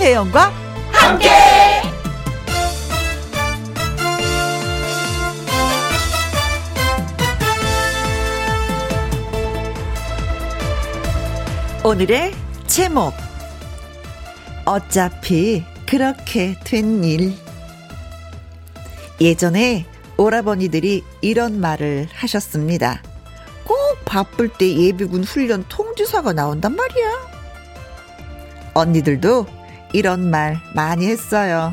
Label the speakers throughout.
Speaker 1: 김혜영과 함께. 오늘의 제목 어차피 그렇게 된 일. 예전에 오라버니들이 이런 말을 하셨습니다. 꼭 바쁠 때 예비군 훈련 통지서가 나온단 말이야. 언니들도 이런 말 많이 했어요.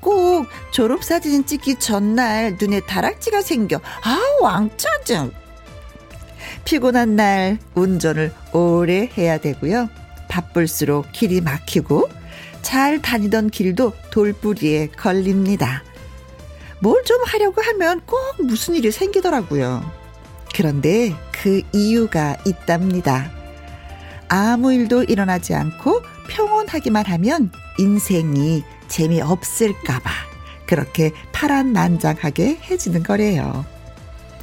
Speaker 1: 꼭 졸업사진 찍기 전날 눈에 다락지가 생겨. 아, 왕짜증. 피곤한 날 운전을 오래 해야 되고요. 바쁠수록 길이 막히고 잘 다니던 길도 돌부리에 걸립니다. 뭘 좀 하려고 하면 꼭 무슨 일이 생기더라고요. 그런데 그 이유가 있답니다. 아무 일도 일어나지 않고 평온하기만 하면 인생이 재미없을까봐 그렇게 파란만장하게 해지는 거래요.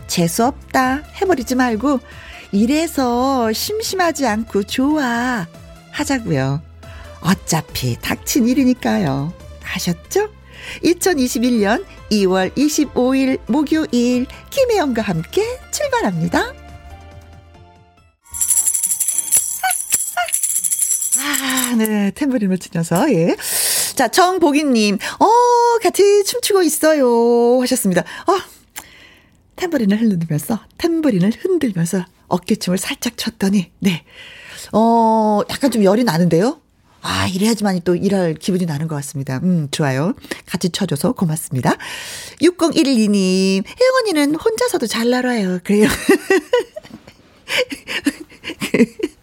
Speaker 1: 재수없다 해버리지 말고 이래서 심심하지 않고 좋아 하자고요. 어차피 닥친 일이니까요. 아셨죠? 2021년 2월 25일 목요일 김혜영과 함께 출발합니다. 아, 네. 탬버린을 치면서, 예. 자, 정복희님, 어, 같이 춤추고 있어요. 하셨습니다. 어, 탬버린을 흔들면서, 탬버린을 흔들면서 어깨춤을 살짝 췄더니, 네. 어, 약간 좀 열이 나는데요? 아, 이래야지만 또 일할 기분이 나는 것 같습니다. 음, 좋아요. 같이 쳐줘서 고맙습니다. 6012님, 혜영 언니는 혼자서도 잘 날아요. 그래요.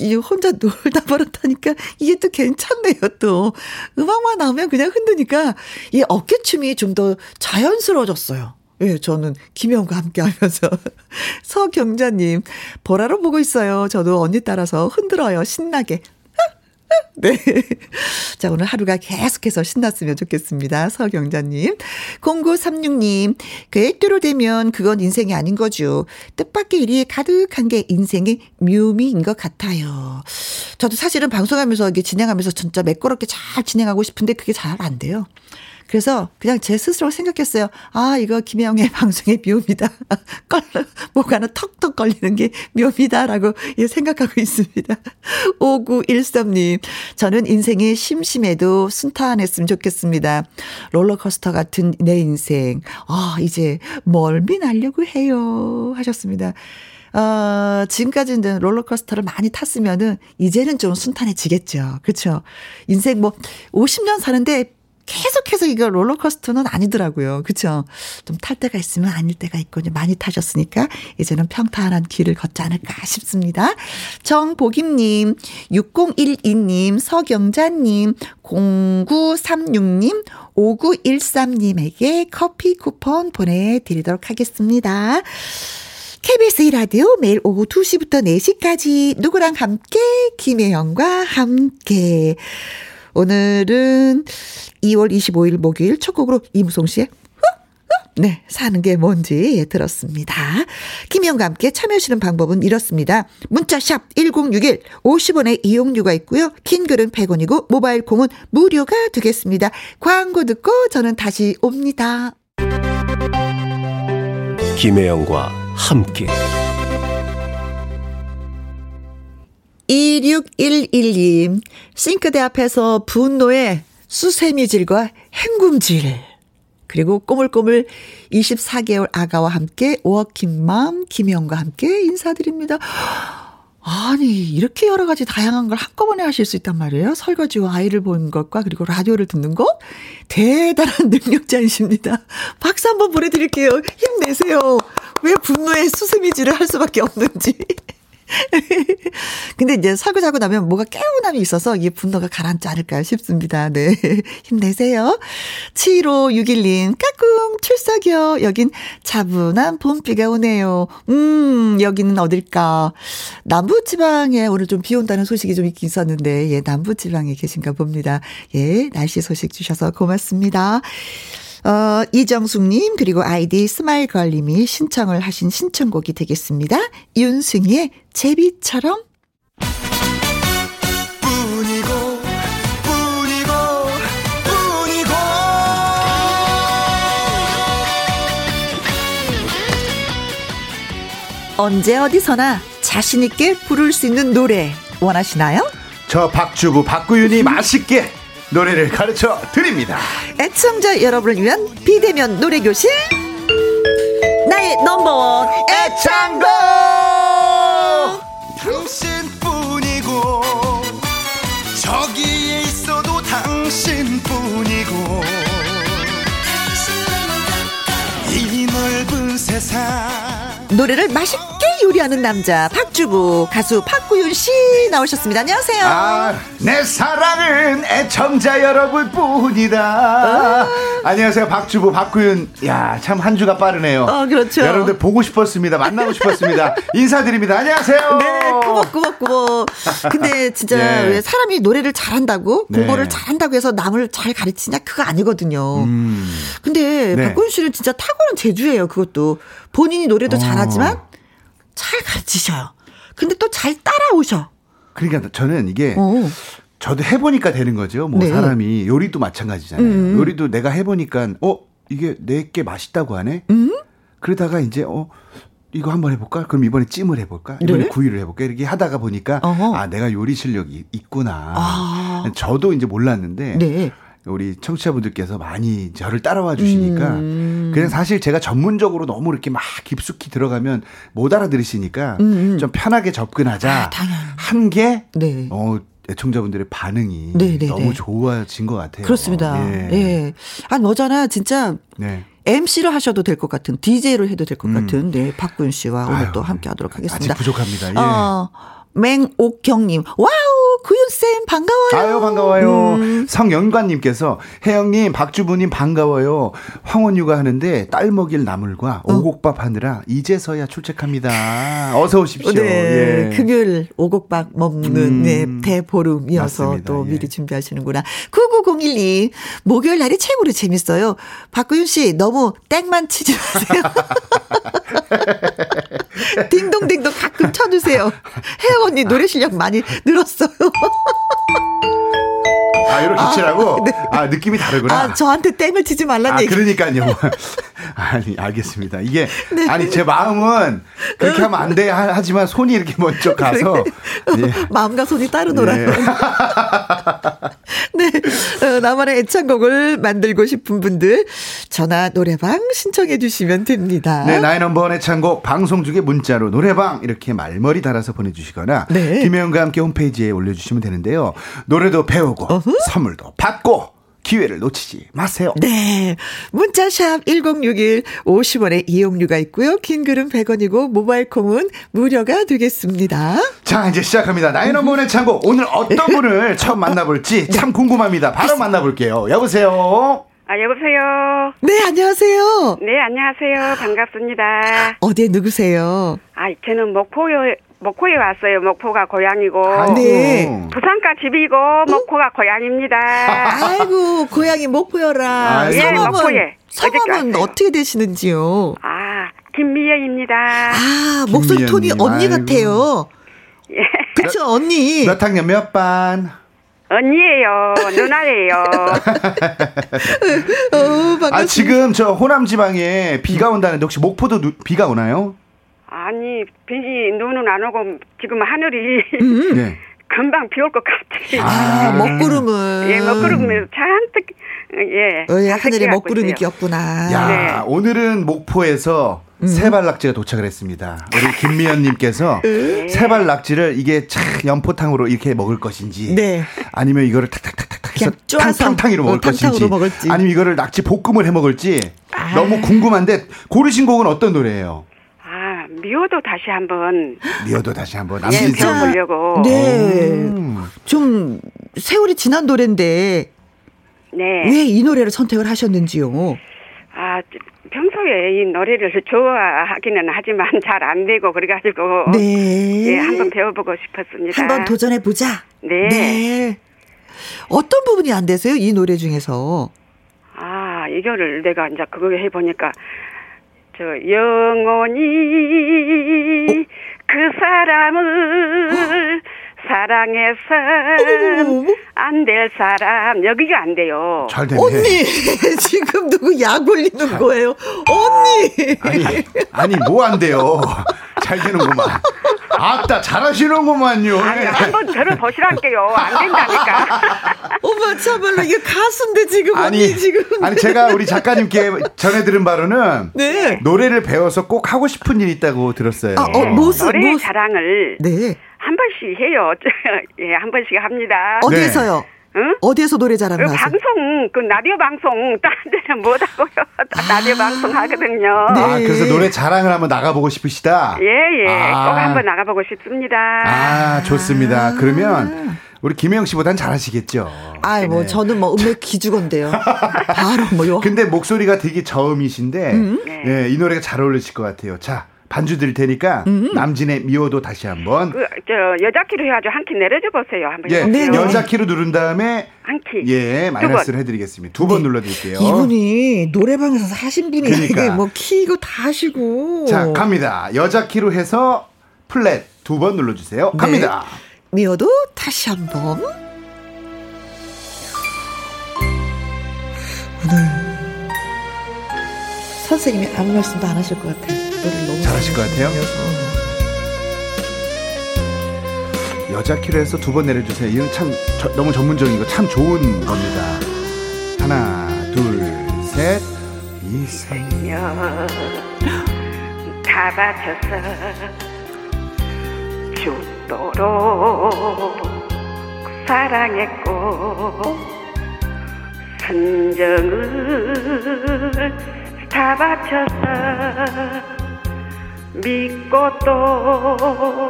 Speaker 1: 이 혼자 놀다 버렸다니까 이게 또 괜찮네요, 또. 음악만 나오면 그냥 흔드니까 이 어깨춤이 좀 더 자연스러워졌어요. 예, 저는 김영과 함께 하면서. 서경자님, 보라로 보고 있어요. 저도 언니 따라서 흔들어요. 신나게. 네. 자, 오늘 하루가 계속해서 신났으면 좋겠습니다. 서경자님. 0936님, 계획대로 되면 그건 인생이 아닌 거죠. 뜻밖의 일이 가득한 게 인생의 묘미인 것 같아요. 저도 사실은 방송하면서 이게 진행하면서 진짜 매끄럽게 잘 진행하고 싶은데 그게 잘 안 돼요. 그래서 그냥 제 스스로 생각했어요. 아, 이거 김혜영의 방송의 묘미다. 껄, 뭐가 하나 턱턱 걸리는 게 묘미다라고 예, 생각하고 있습니다. 5913님, 저는 인생이 심심해도 순탄했으면 좋겠습니다. 롤러코스터 같은 내 인생. 아, 이제 멀미 나려고 해요. 하셨습니다. 어, 지금까지는 롤러코스터를 많이 탔으면은 이제는 좀 순탄해지겠죠. 그렇죠? 인생 뭐 50년 사는데 계속해서 이거 롤러코스터는 아니더라고요. 그쵸? 좀 탈 때가 있으면 아닐 때가 있고, 많이 타셨으니까, 이제는 평탄한 길을 걷지 않을까 싶습니다. 정복임님, 6012님, 서경자님, 0936님, 5913님에게 커피 쿠폰 보내드리도록 하겠습니다. KBS 1라디오 매일 오후 2시부터 4시까지 누구랑 함께, 김혜영과 함께. 오늘은 2월 25일 목요일 첫 곡으로 이무송 씨의 네, 사는 게 뭔지 들었습니다. 김희영과 함께 참여하시는 방법은 이렇습니다. 문자샵 1061 50원의 이용료가 있고요. 긴 글은 100원이고 모바일 콩은 무료가 되겠습니다. 광고 듣고 저는 다시 옵니다.
Speaker 2: 김혜영과 함께
Speaker 1: 2611님, 싱크대 앞에서 분노의 수세미질과 헹굼질, 그리고 꼬물꼬물 24개월 아가와 함께 워킹맘 김영과 함께 인사드립니다. 아니, 이렇게 여러 가지 다양한 걸 한꺼번에 하실 수 있단 말이에요. 설거지와 아이를 보는 것과 그리고 라디오를 듣는 것. 대단한 능력자이십니다. 박수 한번 보내드릴게요. 힘내세요. 왜 분노의 수세미질을 할 수밖에 없는지. 근데 이제 설거지하고 나면 뭐가 깨우남이 있어서 이게 분노가 가라앉지 않을까 싶습니다. 네. 힘내세요. 7561님, 까꿍, 출석이요. 여긴 차분한 봄비가 오네요. 음, 여기는 어딜까. 남부지방에 오늘 좀 비 온다는 소식이 좀 있긴 있었는데, 예, 남부지방에 계신가 봅니다. 예, 날씨 소식 주셔서 고맙습니다. 어, 이정숙님, 그리고 아이디 스마일걸님이 신청을 하신 신청곡이 되겠습니다. 윤승희의 제비처럼. 언제 어디서나 자신있게 부를 수 있는 노래 원하시나요?
Speaker 3: 저 박주부 박구윤이 맛있게 노래를 가르쳐 드립니다.
Speaker 1: 애청자 여러분을 위한 비대면 노래 교실. 나의 넘버원
Speaker 3: 애창곡!
Speaker 4: 당신뿐이고 저기에 있어도 당신뿐이고 이 넓은 세상.
Speaker 1: 노래를 맛있게 요리하는 남자 박주부 가수 박구윤 씨 나오셨습니다. 안녕하세요.
Speaker 3: 아, 내 사랑은 애청자 여러분뿐이다.
Speaker 1: 어.
Speaker 3: 안녕하세요, 박주부 박구윤. 야, 참 한 주가 빠르네요.
Speaker 1: 어, 그렇죠.
Speaker 3: 여러분들 보고 싶었습니다. 만나고 싶었습니다. 인사드립니다. 안녕하세요.
Speaker 1: 네, 꾸벅꾸벅꾸벅. 근데 진짜
Speaker 3: 예.
Speaker 1: 왜 사람이 노래를 잘한다고
Speaker 3: 네.
Speaker 1: 공부를 잘한다고 해서 남을 잘 가르치냐 그거 아니거든요.
Speaker 3: 음.
Speaker 1: 근데
Speaker 3: 네.
Speaker 1: 박구윤 씨는 진짜 탁월한 재주예요. 그것도 본인이 노래도
Speaker 3: 어.
Speaker 1: 잘하지만 잘 가르치셔요. 근데 또 잘 따라오셔.
Speaker 3: 그러니까 저는 이게
Speaker 1: 어.
Speaker 3: 저도 해보니까 되는 거죠. 뭐
Speaker 1: 네.
Speaker 3: 사람이 요리도 마찬가지잖아요.
Speaker 1: 음.
Speaker 3: 요리도 내가 해보니까 어 이게 내게 맛있다고 하네.
Speaker 1: 음?
Speaker 3: 그러다가 이제 어 이거 한번 해볼까? 그럼 이번에 찜을 해볼까? 이번에
Speaker 1: 네.
Speaker 3: 구이를 해볼까? 이렇게 하다가 보니까
Speaker 1: 어허.
Speaker 3: 아 내가 요리 실력이 있구나.
Speaker 1: 아.
Speaker 3: 저도 이제 몰랐는데
Speaker 1: 네.
Speaker 3: 우리 청취자분들께서 많이 저를 따라와 주시니까
Speaker 1: 음.
Speaker 3: 그냥 사실 제가 전문적으로 너무 이렇게 막 깊숙이 들어가면 못 알아들으시니까
Speaker 1: 음.
Speaker 3: 좀 편하게 접근하자
Speaker 1: 아, 당연히.
Speaker 3: 한게
Speaker 1: 네.
Speaker 3: 어, 애청자분들의 반응이
Speaker 1: 네, 네,
Speaker 3: 너무
Speaker 1: 네.
Speaker 3: 좋아진 것 같아요.
Speaker 1: 그렇습니다.
Speaker 3: 예.
Speaker 1: 예. 아, 너잖아. 진짜
Speaker 3: 네.
Speaker 1: MC를 하셔도 될 것 같은, DJ를 해도 될것
Speaker 3: 음.
Speaker 1: 같은, 네, 박군 씨와 오늘
Speaker 3: 아유,
Speaker 1: 또 함께 하도록
Speaker 3: 아직
Speaker 1: 하겠습니다.
Speaker 3: 부족합니다. 예.
Speaker 1: 어, 맹옥경님, wow, 구윤쌤 반가워요.
Speaker 3: 아유 반가워요.
Speaker 1: 음.
Speaker 3: 성연관님께서 혜영님, 박주부님 반가워요. 황혼유가 하는데 딸 먹일 나물과
Speaker 1: 어.
Speaker 3: 오곡밥 하느라 이제서야 출첵합니다. 어서 오십시오.
Speaker 1: 네,
Speaker 3: 예.
Speaker 1: 금요일 오곡밥 먹는
Speaker 3: 음.
Speaker 1: 네, 대보름이어서
Speaker 3: 맞습니다.
Speaker 1: 또
Speaker 3: 예.
Speaker 1: 미리 준비하시는구나. 9901님, 목요일 날이 최고로 재밌어요. 박구윤 씨, 너무 땡만 치지 마세요. 딩동댕동 가끔 쳐주세요. 혜영 언니 노래 실력 많이 늘었어요.
Speaker 3: 아, 이렇게 치라고?
Speaker 1: 네.
Speaker 3: 아, 느낌이 다르구나.
Speaker 1: 아, 저한테 땡을 치지 말란
Speaker 3: 아,
Speaker 1: 얘기.
Speaker 3: 그러니까요. 아니, 알겠습니다. 이게,
Speaker 1: 네.
Speaker 3: 아니, 제 마음은 그렇게 하면 안 돼. 하- 하지만 손이 이렇게 먼저 가서. 예.
Speaker 1: 마음과 손이 따로 놀아요.
Speaker 3: 예.
Speaker 1: 네. 어, 나만의 애창곡을 만들고 싶은 분들 전화 노래방 신청해 주시면 됩니다.
Speaker 3: 네, 나의 넘버원의 창곡 방송 중에 문자로 노래방 이렇게 말머리 달아서 보내주시거나
Speaker 1: 네.
Speaker 3: 김혜영과 함께 홈페이지에 올려주시면 되는데요. 노래도 배우고
Speaker 1: 어허.
Speaker 3: 선물도 받고 기회를 놓치지 마세요.
Speaker 1: 네. 문자샵 1061 50원의 이용료가 있고요. 긴 글은 100원이고 모바일 콩은 무료가 되겠습니다.
Speaker 3: 자, 이제 시작합니다. 넘버원의 창곡 오늘 어떤 분을 처음 만나볼지 참 궁금합니다. 바로 만나볼게요. 여보세요.
Speaker 5: 아, 여보세요.
Speaker 1: 네, 안녕하세요.
Speaker 5: 네, 안녕하세요. 반갑습니다.
Speaker 1: 어디에 누구세요?
Speaker 5: 아, 저는 목포에, 목포에 왔어요. 목포가 고향이고.
Speaker 3: 아이고.
Speaker 1: 네.
Speaker 5: 부산가 집이고, 목포가 고향입니다.
Speaker 1: 아이고, 고향이 목포여라.
Speaker 3: 아이고.
Speaker 5: 예,
Speaker 1: 성함은,
Speaker 5: 목포에.
Speaker 1: 성함은. 어떻게 되시는지요?
Speaker 5: 아, 김미애입니다.
Speaker 1: 아, 목소리 톤이 언니
Speaker 3: 아이고.
Speaker 1: 같아요.
Speaker 5: 예.
Speaker 1: 그쵸, 언니.
Speaker 3: 몇 학년 몇 반?
Speaker 5: 언니예요. 누나예요.
Speaker 1: 어, 반갑습니다.
Speaker 3: 아, 지금 저 호남 지방에 비가 온다는데 혹시 목포도 누- 비가 오나요?
Speaker 5: 아니, 비지, 눈은 안 오고, 지금 하늘이
Speaker 3: 네.
Speaker 5: 금방 비 올 것 같아요.
Speaker 1: 아, 먹구름을.
Speaker 5: 예, 먹구름을 잔뜩, 예.
Speaker 1: 어, 예, 하늘에 먹구름이. 꼈구나.
Speaker 3: 야,
Speaker 5: 네.
Speaker 3: 오늘은 목포에서
Speaker 1: 음.
Speaker 3: 세발 낙지가 도착을 했습니다. 우리 김미연님께서
Speaker 1: 네.
Speaker 3: 세발 낙지를 이게 참 연포탕으로 이렇게 먹을 것인지,
Speaker 1: 네.
Speaker 3: 아니면 이거를 탁탁탁탁 해서 탕탕탕이로 먹을
Speaker 1: 어, 탕탕으로
Speaker 3: 것인지,
Speaker 1: 먹을지.
Speaker 3: 아니면 이거를 낙지 볶음을 해 먹을지
Speaker 1: 아.
Speaker 3: 너무 궁금한데 고르신 곡은 어떤 노래예요?
Speaker 5: 아, 미호도 다시 한번
Speaker 3: 미어도 다시 한번
Speaker 5: 예. 배워보려고.
Speaker 1: 네.
Speaker 3: 음.
Speaker 1: 좀 세월이 지난 노래인데
Speaker 5: 네.
Speaker 1: 왜 이 노래를 선택을 하셨는지요?
Speaker 5: 아, 평소에 이 노래를 좋아하기는 하지만 잘 안 되고 그래가지고
Speaker 1: 네.
Speaker 5: 예, 한번 배워보고 싶었습니다.
Speaker 1: 한번 도전해 보자.
Speaker 5: 네.
Speaker 1: 어떤 부분이 안 되세요? 이 노래 중에서.
Speaker 5: 아, 이거를 내가 이제 그거 해보니까 저 영원히 그 사람을 사랑해서
Speaker 1: 어머머머.
Speaker 5: 안될 사람 여기가 안 돼요.
Speaker 3: 잘 되네.
Speaker 1: 언니 지금 누구 약 올리는 거예요? 언니.
Speaker 3: 아니, 아니 뭐 안 돼요. 잘 되는구만. 아따, 잘하시는구만요.
Speaker 5: 아니, 한번 들어보시랄게요. 안 된다니까.
Speaker 1: 어머 참말로 이게 가수인데 지금
Speaker 3: 아니,
Speaker 1: 언니 지금
Speaker 3: 아니, 제가 우리 작가님께 전해들은 바로는
Speaker 1: 네.
Speaker 3: 노래를 배워서 꼭 하고 싶은 일 있다고 들었어요.
Speaker 1: 아, 어, 무슨
Speaker 5: 노래
Speaker 1: 뭐
Speaker 5: 자랑을
Speaker 1: 네.
Speaker 5: 한 번씩 해요. 예, 한 번씩 합니다.
Speaker 1: 어디에서요?
Speaker 5: 응?
Speaker 1: 어디에서 노래
Speaker 5: 그
Speaker 1: 자랑을 하세요?
Speaker 5: 방송, 그 라디오 방송, 다른 데는 못 하고요. 라디오 방송 하거든요.
Speaker 3: 아,
Speaker 1: 네.
Speaker 3: 그래서 노래 자랑을 한번 나가보고 싶으시다?
Speaker 5: 예, 예.
Speaker 3: 아.
Speaker 5: 꼭 한번 나가보고 싶습니다.
Speaker 3: 아, 좋습니다. 그러면 우리 김혜영 씨보단 잘하시겠죠?
Speaker 1: 아이 뭐
Speaker 3: 네.
Speaker 1: 저는 뭐 음악 기주건데요. 바로 뭐요.
Speaker 3: 근데 목소리가 되게 저음이신데
Speaker 1: 음.
Speaker 3: 예, 이 노래가 잘 어울리실 것 같아요. 자, 반주 드릴 테니까
Speaker 1: 음.
Speaker 3: 남진의 미워도 다시 한번
Speaker 5: 그, 저, 여자 키로 해가지고 한 키 내려줘 보세요. 한번
Speaker 3: 예,
Speaker 5: 해보세요.
Speaker 1: 네,
Speaker 3: 여자 키로 누른 다음에
Speaker 5: 한 키.
Speaker 3: 예,
Speaker 5: 두
Speaker 3: 마이너스를 해 드리겠습니다. 두번 눌러 드릴게요.
Speaker 1: 네. 이분이 노래방에서 하신 분이
Speaker 3: 그러니까.
Speaker 1: 이게 뭐 키 이거 다 하시고.
Speaker 3: 자, 갑니다. 여자 키로 해서 플랫 두 번 눌러 주세요.
Speaker 1: 네.
Speaker 3: 갑니다.
Speaker 1: 미워도 다시 한번. 오늘 선생님이 아무 말씀도 안 하실 것 같아요. 노래를 너무
Speaker 3: 잘하실 것 같아요?
Speaker 1: 잘하셔서.
Speaker 3: 여자 키로 해서 두 번 내려주세요. 이건 참 저- 너무 전문적이고 참 좋은 겁니다. 하나, 둘, 셋. 이생.
Speaker 5: 여, 다 바쳐서 죽도록 사랑했고 선정을 다 바쳐서 믿고 또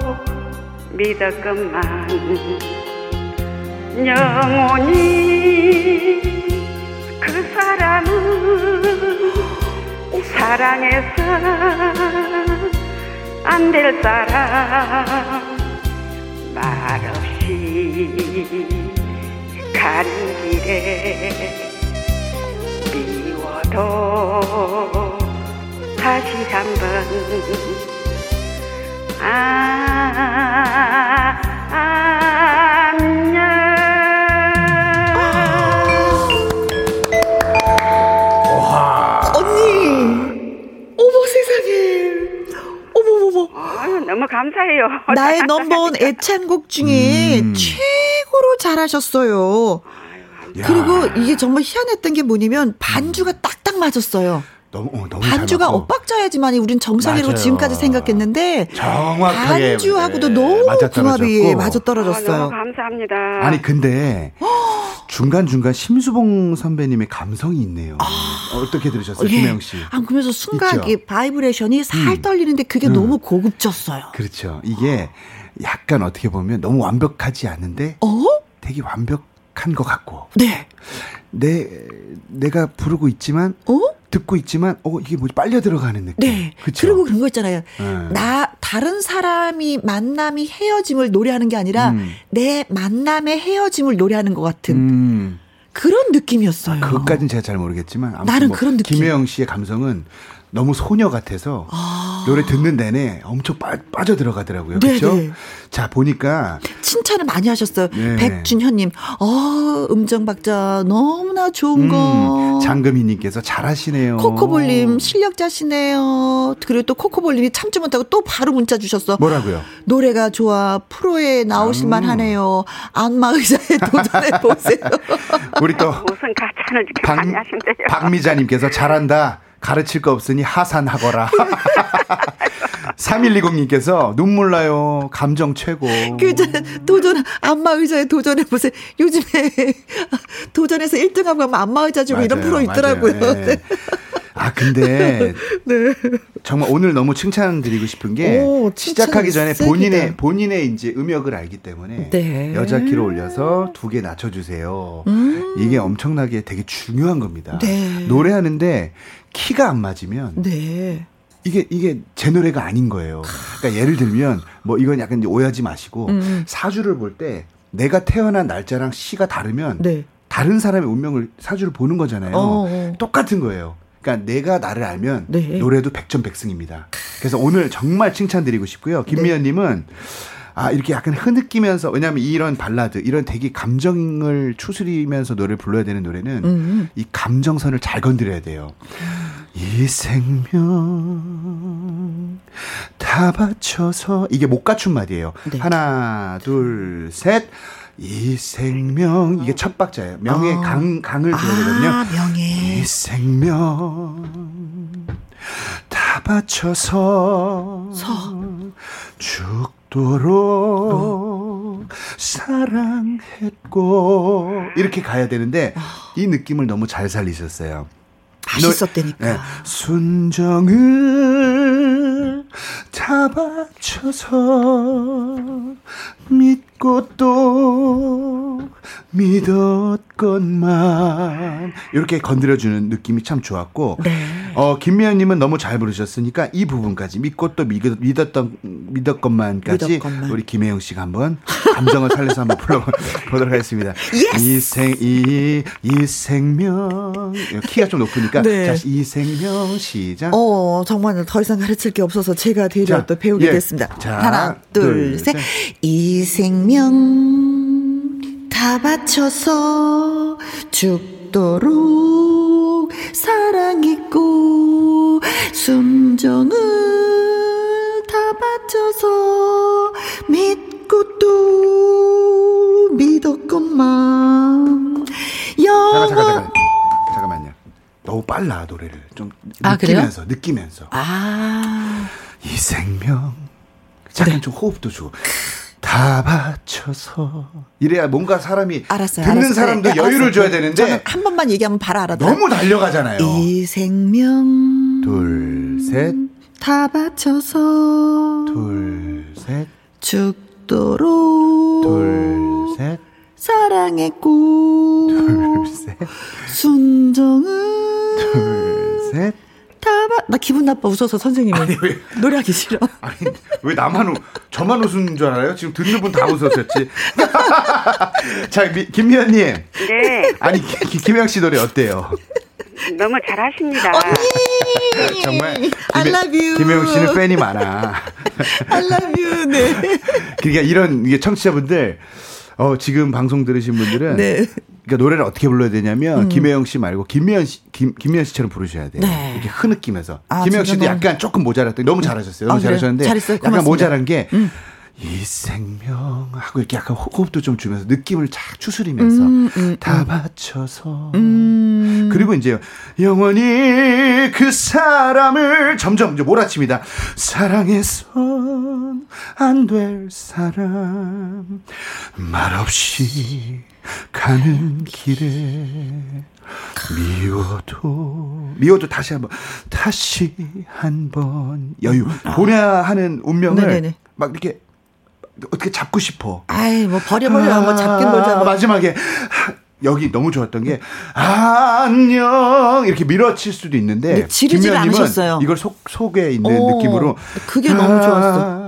Speaker 5: 믿었건만 영원히 그 사람은 사랑해서 안 될 사람 말없이 가는 길에 미워도 다시 한번 아, 안녕
Speaker 1: 언니! 어머 세상에! 어머머머!
Speaker 5: 아유, 너무 감사해요.
Speaker 1: 나의 넘버원 애창곡 중에
Speaker 3: 음.
Speaker 1: 최고로 잘하셨어요.
Speaker 3: 야,
Speaker 1: 그리고 이게 정말 희한했던 게 뭐냐면 반주가 딱딱 맞았어요.
Speaker 3: 너무 어, 너무 잘
Speaker 1: 반주가
Speaker 3: 맞고
Speaker 1: 엇박자야지만이 우린 정상이라고
Speaker 3: 맞아요.
Speaker 1: 지금까지 생각했는데
Speaker 3: 정확하게
Speaker 1: 반주하고도
Speaker 3: 네,
Speaker 1: 너무. 궁합이 맞아
Speaker 5: 아,
Speaker 1: 떨어졌어요.
Speaker 5: 너무 감사합니다.
Speaker 3: 아니 근데 중간 중간 심수봉 선배님의 감성이 있네요. 어떻게 들으셨어요,
Speaker 1: 예.
Speaker 3: 김혜영 씨?
Speaker 1: 아, 그러면서 순간? 이 바이브레이션이 살 떨리는데 그게
Speaker 3: 음.
Speaker 1: 너무 고급졌어요.
Speaker 3: 그렇죠. 이게 약간 어떻게 보면 너무 완벽하지 않은데
Speaker 1: 어?
Speaker 3: 되게 완벽한 것 같고
Speaker 1: 네.
Speaker 3: 내 내가 부르고 있지만
Speaker 1: 어?
Speaker 3: 듣고 있지만 어 이게 뭐지 빨려 들어가는 느낌.
Speaker 1: 네.
Speaker 3: 그렇죠.
Speaker 1: 그리고 그런 거 있잖아요.
Speaker 3: 네.
Speaker 1: 나 다른 사람이 만남이 헤어짐을 노래하는 게 아니라
Speaker 3: 음.
Speaker 1: 내 만남의 헤어짐을 노래하는 것 같은
Speaker 3: 음.
Speaker 1: 그런 느낌이었어요.
Speaker 3: 그것까지는 제가 잘 모르겠지만
Speaker 1: 나는
Speaker 3: 뭐
Speaker 1: 그런 느낌.
Speaker 3: 김혜영 씨의 감성은 너무 소녀 같아서 노래 듣는 내내 엄청 빠, 빠져 들어가더라고요.
Speaker 1: 네,
Speaker 3: 그렇죠?
Speaker 1: 네.
Speaker 3: 자 보니까
Speaker 1: 칭찬을 많이 하셨어요.
Speaker 3: 네.
Speaker 1: 백준현님, 어, 음정 박자 너무나 좋은 거.
Speaker 3: 음, 장금희님께서 잘하시네요.
Speaker 1: 코코볼님 실력자시네요. 그리고 또 코코볼님이 참지 못하고 또 바로 문자 주셨어.
Speaker 3: 뭐라고요?
Speaker 1: 노래가 좋아 프로에 나오실만
Speaker 3: 음.
Speaker 1: 하네요. 안마 의자에 도전해 보세요.
Speaker 3: 우리 또
Speaker 5: 무슨 가찬을 이렇게
Speaker 3: 박,
Speaker 5: 많이 하신대요.
Speaker 3: 박미자님께서 잘한다. 가르칠 거 없으니 하산하거라. 3120님께서 눈물 나요. 감정 최고.
Speaker 1: 그 저, 도전 안마 의자에 도전해 보세요. 요즘에 도전해서 1등하고 하면 안마 의자 주고 이런 프로 있더라고요.
Speaker 3: 맞아요. 네. 아 근데
Speaker 1: 네.
Speaker 3: 정말 오늘 너무 칭찬드리고 싶은 게
Speaker 1: 오,
Speaker 3: 시작하기 전에 본인의
Speaker 1: 세기다.
Speaker 3: 본인의 이제 음역을 알기 때문에
Speaker 1: 네.
Speaker 3: 여자 키로 올려서 두 개 낮춰주세요. 이게 엄청나게 되게 중요한 겁니다.
Speaker 1: 음. 네.
Speaker 3: 노래하는데 키가 안 맞으면
Speaker 1: 네.
Speaker 3: 이게 이게 제 노래가 아닌 거예요. 그러니까 예를 들면 뭐 이건 약간 오해하지 마시고
Speaker 1: 음.
Speaker 3: 사주를 볼 때 내가 태어난 날짜랑 시가 다르면
Speaker 1: 네.
Speaker 3: 다른 사람의 운명을 사주를 보는 거잖아요.
Speaker 1: 어, 어.
Speaker 3: 똑같은 거예요. 그러니까 내가 나를 알면
Speaker 1: 네.
Speaker 3: 노래도 백전백승입니다. 그래서 오늘 정말 칭찬드리고 싶고요. 김미연님은 아 이렇게 약간 흐느끼면서 왜냐하면 이런 발라드 이런 되게 감정을 추스리면서 노래를 불러야 되는 노래는
Speaker 1: 음.
Speaker 3: 이 감정선을 잘 건드려야 돼요. 이 생명 다 바쳐서 이게 못 갖춘 말이에요.
Speaker 1: 네.
Speaker 3: 하나, 둘, 셋. 이 생명 이게 첫 박자예요. 명의
Speaker 1: 어.
Speaker 3: 강 강을 줘야 되거든요.
Speaker 1: 아, 명예.
Speaker 3: 이 생명 다 바쳐서
Speaker 1: 서.
Speaker 3: 죽도록 사랑했고 이렇게 가야 되는데 이 느낌을 너무 잘 살리셨어요.
Speaker 1: 맛있었다니까.
Speaker 3: 네, 순정을 다 바쳐서 믿고 또 믿었건만 이렇게 건드려주는 느낌이 참 좋았고
Speaker 1: 네.
Speaker 3: 어 김미연님은 너무 잘 부르셨으니까 이 부분까지 믿고 또 믿, 믿었던 믿었건만까지
Speaker 1: 믿었건만.
Speaker 3: 우리 김혜영 씨가 한번 감정을 살려서 한번 불러보도록 하겠습니다. 이생 이 이 생명 키가 좀 높으니까
Speaker 1: 네.
Speaker 3: 자, 이 생명 시작.
Speaker 1: 어, 정말 더 이상 가르칠 게 없어서 제가
Speaker 3: 자,
Speaker 1: 또 배우게
Speaker 3: 예.
Speaker 1: 됐습니다.
Speaker 3: 자,
Speaker 1: 하나, 둘,
Speaker 3: 둘,
Speaker 1: 셋.
Speaker 3: 셋.
Speaker 1: 이 생명 다 바쳐서 죽도록 사랑했고 순정을 다 바쳐서 믿고 또 믿었건만
Speaker 3: 잠깐 잠깐
Speaker 1: 영원
Speaker 3: 잠깐 잠깐만요. 너무 빨라 노래를 좀
Speaker 1: 아, 그래요?
Speaker 3: 느끼면서 느끼면서
Speaker 1: 아
Speaker 3: 이 생명 잠깐
Speaker 1: 네.
Speaker 3: 좀 호흡도 주고 다 바쳐서 이래야 뭔가 사람이
Speaker 1: 알았어요.
Speaker 3: 듣는
Speaker 1: 알았어요.
Speaker 3: 사람도
Speaker 1: 네,
Speaker 3: 여유를
Speaker 1: 알았어요.
Speaker 3: 줘야
Speaker 1: 저는
Speaker 3: 되는데
Speaker 1: 한 번만 얘기하면 바로 알아들어.
Speaker 3: 너무 달려가잖아요.
Speaker 1: 이 생명
Speaker 3: 둘, 셋,
Speaker 1: 다 바쳐서
Speaker 3: 둘, 셋,
Speaker 1: 죽 도록
Speaker 3: 둘, 셋,
Speaker 1: 사랑했고
Speaker 3: 둘, 셋,
Speaker 1: 순정은
Speaker 3: 둘, 셋.
Speaker 1: 다 바... 나 기분 나빠 웃어서 선생님이
Speaker 3: 아니, 왜-
Speaker 1: 노래하기 싫어.
Speaker 3: 아니 왜 나만 웃, 저만 웃은 줄 알아요? 지금 듣는 분 다 웃었었지. 자, 미, 김미연님.
Speaker 5: 네,
Speaker 3: 아니 기- 김혜영 씨 노래 어때요?
Speaker 5: 너무 잘하십니다.
Speaker 3: 정말
Speaker 1: I love you.
Speaker 3: 김혜영 씨는 팬이 많아.
Speaker 1: I love you. 네.
Speaker 3: 그러니까 이런 이게 청취자분들 어 지금 방송 들으신 분들은
Speaker 1: 네.
Speaker 3: 그러니까 노래를 어떻게 불러야 되냐면 김혜영 씨 말고 김미연 씨 김, 김미연 씨처럼 부르셔야 돼요.
Speaker 1: 네.
Speaker 3: 이렇게 흐느끼면서
Speaker 1: 아,
Speaker 3: 김혜영 씨도
Speaker 1: 너무-
Speaker 3: 약간 조금 모자랐대. 너무 잘하셨어요. 너무
Speaker 1: 아?
Speaker 3: 잘하셨는데
Speaker 1: 잘했어요.
Speaker 3: 약간
Speaker 1: 고맙습니다. 음.
Speaker 3: 모자란 게이 생명 하고 이렇게 약간 호- 호흡도 좀 주면서 느낌을 착 추스리면서
Speaker 1: 음,
Speaker 3: 다 바쳐서 그리고 이제 영원히 그 사람을 점점 이제 몰아칩니다. 사랑해선 안 될 사람 말없이 가는 길에 미워도 미워도 다시 한번 다시 한 번 여유 보내야 하는 운명을
Speaker 1: 음. 네네네.
Speaker 3: 막 이렇게 어떻게 잡고 싶어.
Speaker 1: 아이 뭐 버려 버려 뭐 잡긴 뭘
Speaker 3: 아,
Speaker 1: 잡아.
Speaker 3: 마지막에 하, 여기 너무 좋았던 게 안녕 이렇게 밀어칠 수도 있는데
Speaker 1: 않으셨어요.
Speaker 3: 이걸 속 속에 있는
Speaker 1: 오,
Speaker 3: 느낌으로
Speaker 1: 그게 너무 좋았어.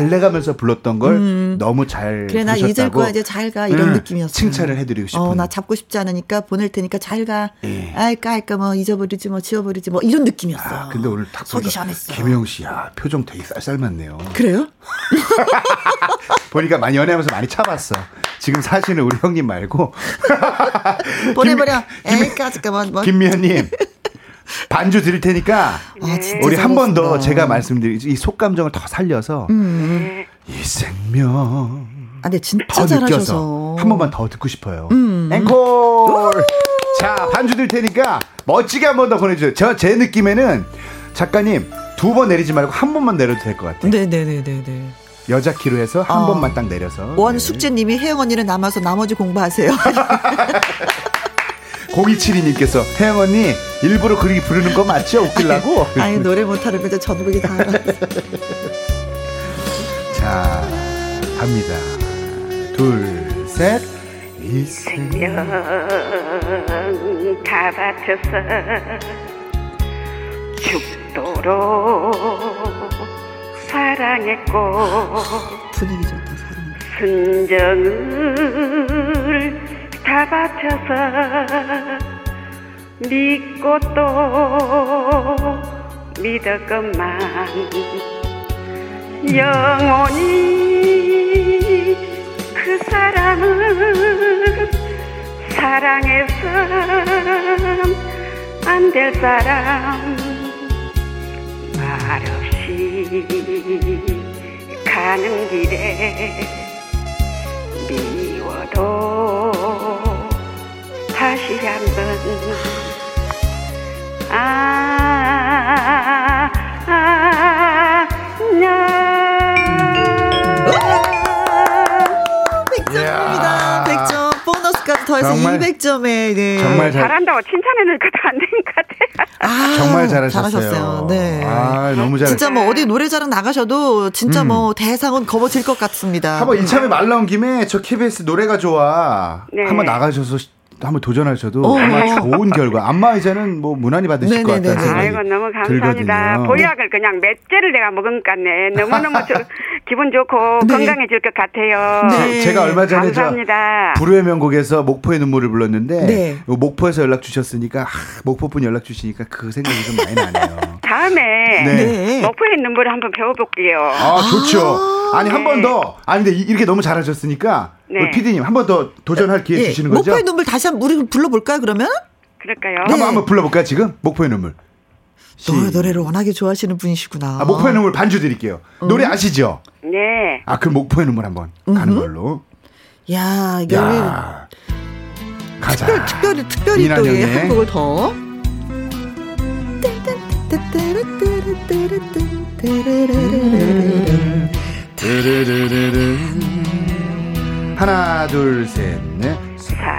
Speaker 3: 달래가면서 불렀던 걸 너무 잘
Speaker 1: 그래 나 잊을 거야 이제 잘 가 이런
Speaker 3: 음,
Speaker 1: 느낌이었어.
Speaker 3: 칭찬을 해드리고 싶은
Speaker 1: 어나 잡고 싶지 않으니까 보낼 테니까 잘 가.
Speaker 3: 예.
Speaker 1: 아이까 아이까 뭐 잊어버리지 뭐 지워버리지 뭐 이런 느낌이었어.
Speaker 3: 아, 근데 오늘 딱
Speaker 1: 속이 시원했어.
Speaker 3: 김혜영 씨야 표정 되게 쌀쌀맞네요.
Speaker 1: 그래요?
Speaker 3: 보니까 많이 연애하면서 많이 참았어. 지금 사시는 우리 형님 말고
Speaker 1: 보내버려. 에이까 잠깐만 뭐.
Speaker 3: 김미연님 반주 드릴 테니까
Speaker 1: 아, 진짜
Speaker 3: 우리 한 번 더. 제가 말씀드린 이 속감정을 더 살려서
Speaker 5: 네.
Speaker 3: 이 생명
Speaker 1: 아, 근데 진짜
Speaker 3: 더.
Speaker 1: 음.
Speaker 3: 느껴서 한 번만 더 듣고 싶어요. 앵콜. 자 반주 드릴 테니까 멋지게 한 번 더 보내주세요. 저 제 느낌에는 작가님 두 번 내리지 말고 한 번만 내려도 될 것 같아요.
Speaker 1: 네네네네네.
Speaker 3: 여자 키로 해서 한
Speaker 1: 어.
Speaker 3: 번만 딱 내려서.
Speaker 1: 원
Speaker 3: 네.
Speaker 1: 숙제님이 혜영 언니는 남아서 나머지 공부하세요.
Speaker 3: 0272님께서 혜영 언니 일부러 그렇게 부르는 거 맞죠? 웃기려고.
Speaker 1: 아니 노래 못하는 거죠 전국이 다 알아.
Speaker 3: 자 갑니다. 둘, 셋. 이 생명
Speaker 5: 다 바쳐서 죽도록 사랑했고
Speaker 1: 분위기 좋다 사람.
Speaker 5: 순정을 다 바쳐서 믿고 또 믿었건만. 영원히 그 사람을 사랑해선 안될 사람 말없이 가는 길에 미워도 다시 한번 아,
Speaker 1: 더해서
Speaker 3: 정말-
Speaker 1: 200점에, 네.
Speaker 3: 정말 잘
Speaker 5: 잘한다고 칭찬해놓을 것도 안된것 같아요.
Speaker 1: 아,
Speaker 3: 정말 잘하셨어요.
Speaker 1: 잘하셨어요. 네.
Speaker 3: 아, 너무 잘하셨어요.
Speaker 1: 진짜 뭐 어디 노래자랑 나가셔도 진짜 뭐 대상은 거머쥘 것 같습니다.
Speaker 3: 한번 이참에 말 나온 김에 저 KBS 노래가 좋아
Speaker 5: 네.
Speaker 3: 한번 나가셔서 시- 한번 도전하셔도
Speaker 1: 어.
Speaker 3: 아마 좋은 결과 안마 의자는 뭐 무난히 받으실 것
Speaker 1: 네네네.
Speaker 3: 같다는 생각이
Speaker 5: 아이고 너무 감사합니다.
Speaker 3: 들거든요.
Speaker 5: 보약을 그냥 몇 개를 내가 먹은 것 같네. 너무너무 저, 기분 좋고
Speaker 1: 네.
Speaker 5: 건강해질 것 같아요.
Speaker 1: 네.
Speaker 3: 제가 얼마 전에 저
Speaker 5: 감사합니다.
Speaker 3: 불후의 명곡에서 목포의 눈물을 불렀는데
Speaker 1: 네.
Speaker 3: 목포에서 연락 주셨으니까 아, 목포분 연락 주시니까 그 생각이 좀 많이 나네요.
Speaker 5: 다음에
Speaker 1: 네.
Speaker 5: 목포의 눈물을 한번 배워볼게요.
Speaker 3: 아 좋죠. 아니 한 번 더. 아니 근데 이- 이렇게 너무 잘하셨으니까
Speaker 5: 네.
Speaker 3: 우리 PD님 한 번 더 도전할 기회
Speaker 1: 예,
Speaker 3: 주시는 거죠?
Speaker 1: 목포의 눈물 다시 한번 우리 불러볼까요, 그러면?
Speaker 5: 그럴까요?
Speaker 1: 네.
Speaker 3: 한번 한번 불러볼까요 지금 목포의 눈물. 시-
Speaker 1: 노래, 노래를 워낙에 좋아하시는 분이시구나.
Speaker 3: 아, 목포의 눈물 반주 드릴게요. 노래 아시죠?
Speaker 5: 네.
Speaker 3: 아, 그럼 목포의 눈물 한번 가는 걸로.
Speaker 1: 야, 이게
Speaker 3: 야. 가자.
Speaker 1: 특별, 특별히, 특별히 또
Speaker 3: 이난영의
Speaker 1: 예, 한 곡을 더.
Speaker 3: 하나, 둘, 셋, 넷.
Speaker 5: 사공의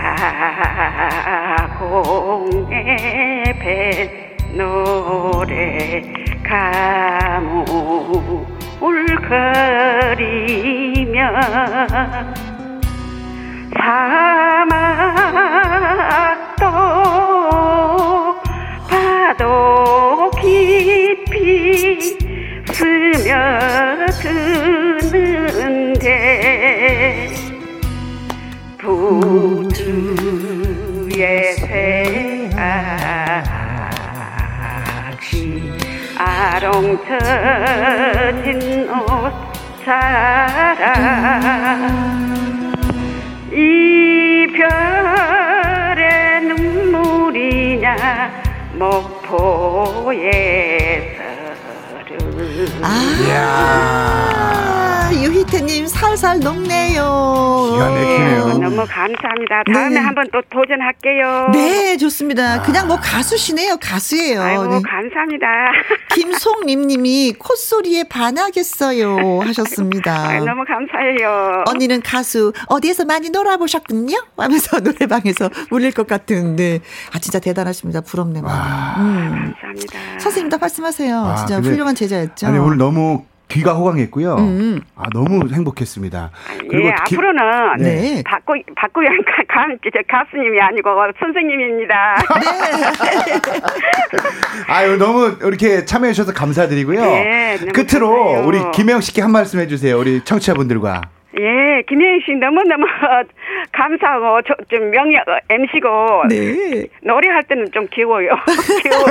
Speaker 5: 배 노래 가물거리며 사막도 파도 깊이 스며드는데 부두의 새아치 아롱터진 옷 사라. 이별의 눈물이냐 목포에서를
Speaker 1: 아, 유희태님 살살 녹네요.
Speaker 3: 기가 막히네요.
Speaker 5: 너무 감사합니다. 다음에
Speaker 1: 네.
Speaker 5: 한번 또 도전할게요.
Speaker 1: 네, 좋습니다. 그냥 뭐 가수시네요. 가수예요.
Speaker 5: 아이고
Speaker 1: 네.
Speaker 5: 감사합니다.
Speaker 1: 김송림님이 콧소리에 반하겠어요 하셨습니다.
Speaker 5: 아이, 너무 감사해요.
Speaker 1: 언니는 가수 어디에서 많이 놀아보셨군요? 하면서 노래방에서 울릴 것 같은데 아 진짜 대단하십니다. 부럽네 많이. 음.
Speaker 5: 감사합니다.
Speaker 1: 선생님도 말씀하세요.
Speaker 3: 아,
Speaker 1: 진짜
Speaker 3: 근데-
Speaker 1: 훌륭한 제자였죠.
Speaker 3: 아니, 오늘 너무 귀가 호강했고요.
Speaker 1: 음.
Speaker 3: 아, 너무 행복했습니다.
Speaker 5: 예,
Speaker 3: 기-
Speaker 5: 앞으로는
Speaker 1: 네.
Speaker 5: 박구 박구영 가, 가, 저 가수님이 아니고 선생님입니다.
Speaker 3: 아유, 너무 이렇게 참여해 주셔서 감사드리고요.
Speaker 5: 네,
Speaker 3: 끝으로
Speaker 5: 감사해요.
Speaker 3: 우리 김혜영 씨께 한 말씀 해주세요. 우리 청취자분들과.
Speaker 5: 예, 김혜인 씨 너무너무 감사하고 저, 좀 명예 어, MC고
Speaker 1: 네.
Speaker 5: 노래할 때는 좀 귀여워요. 귀여워.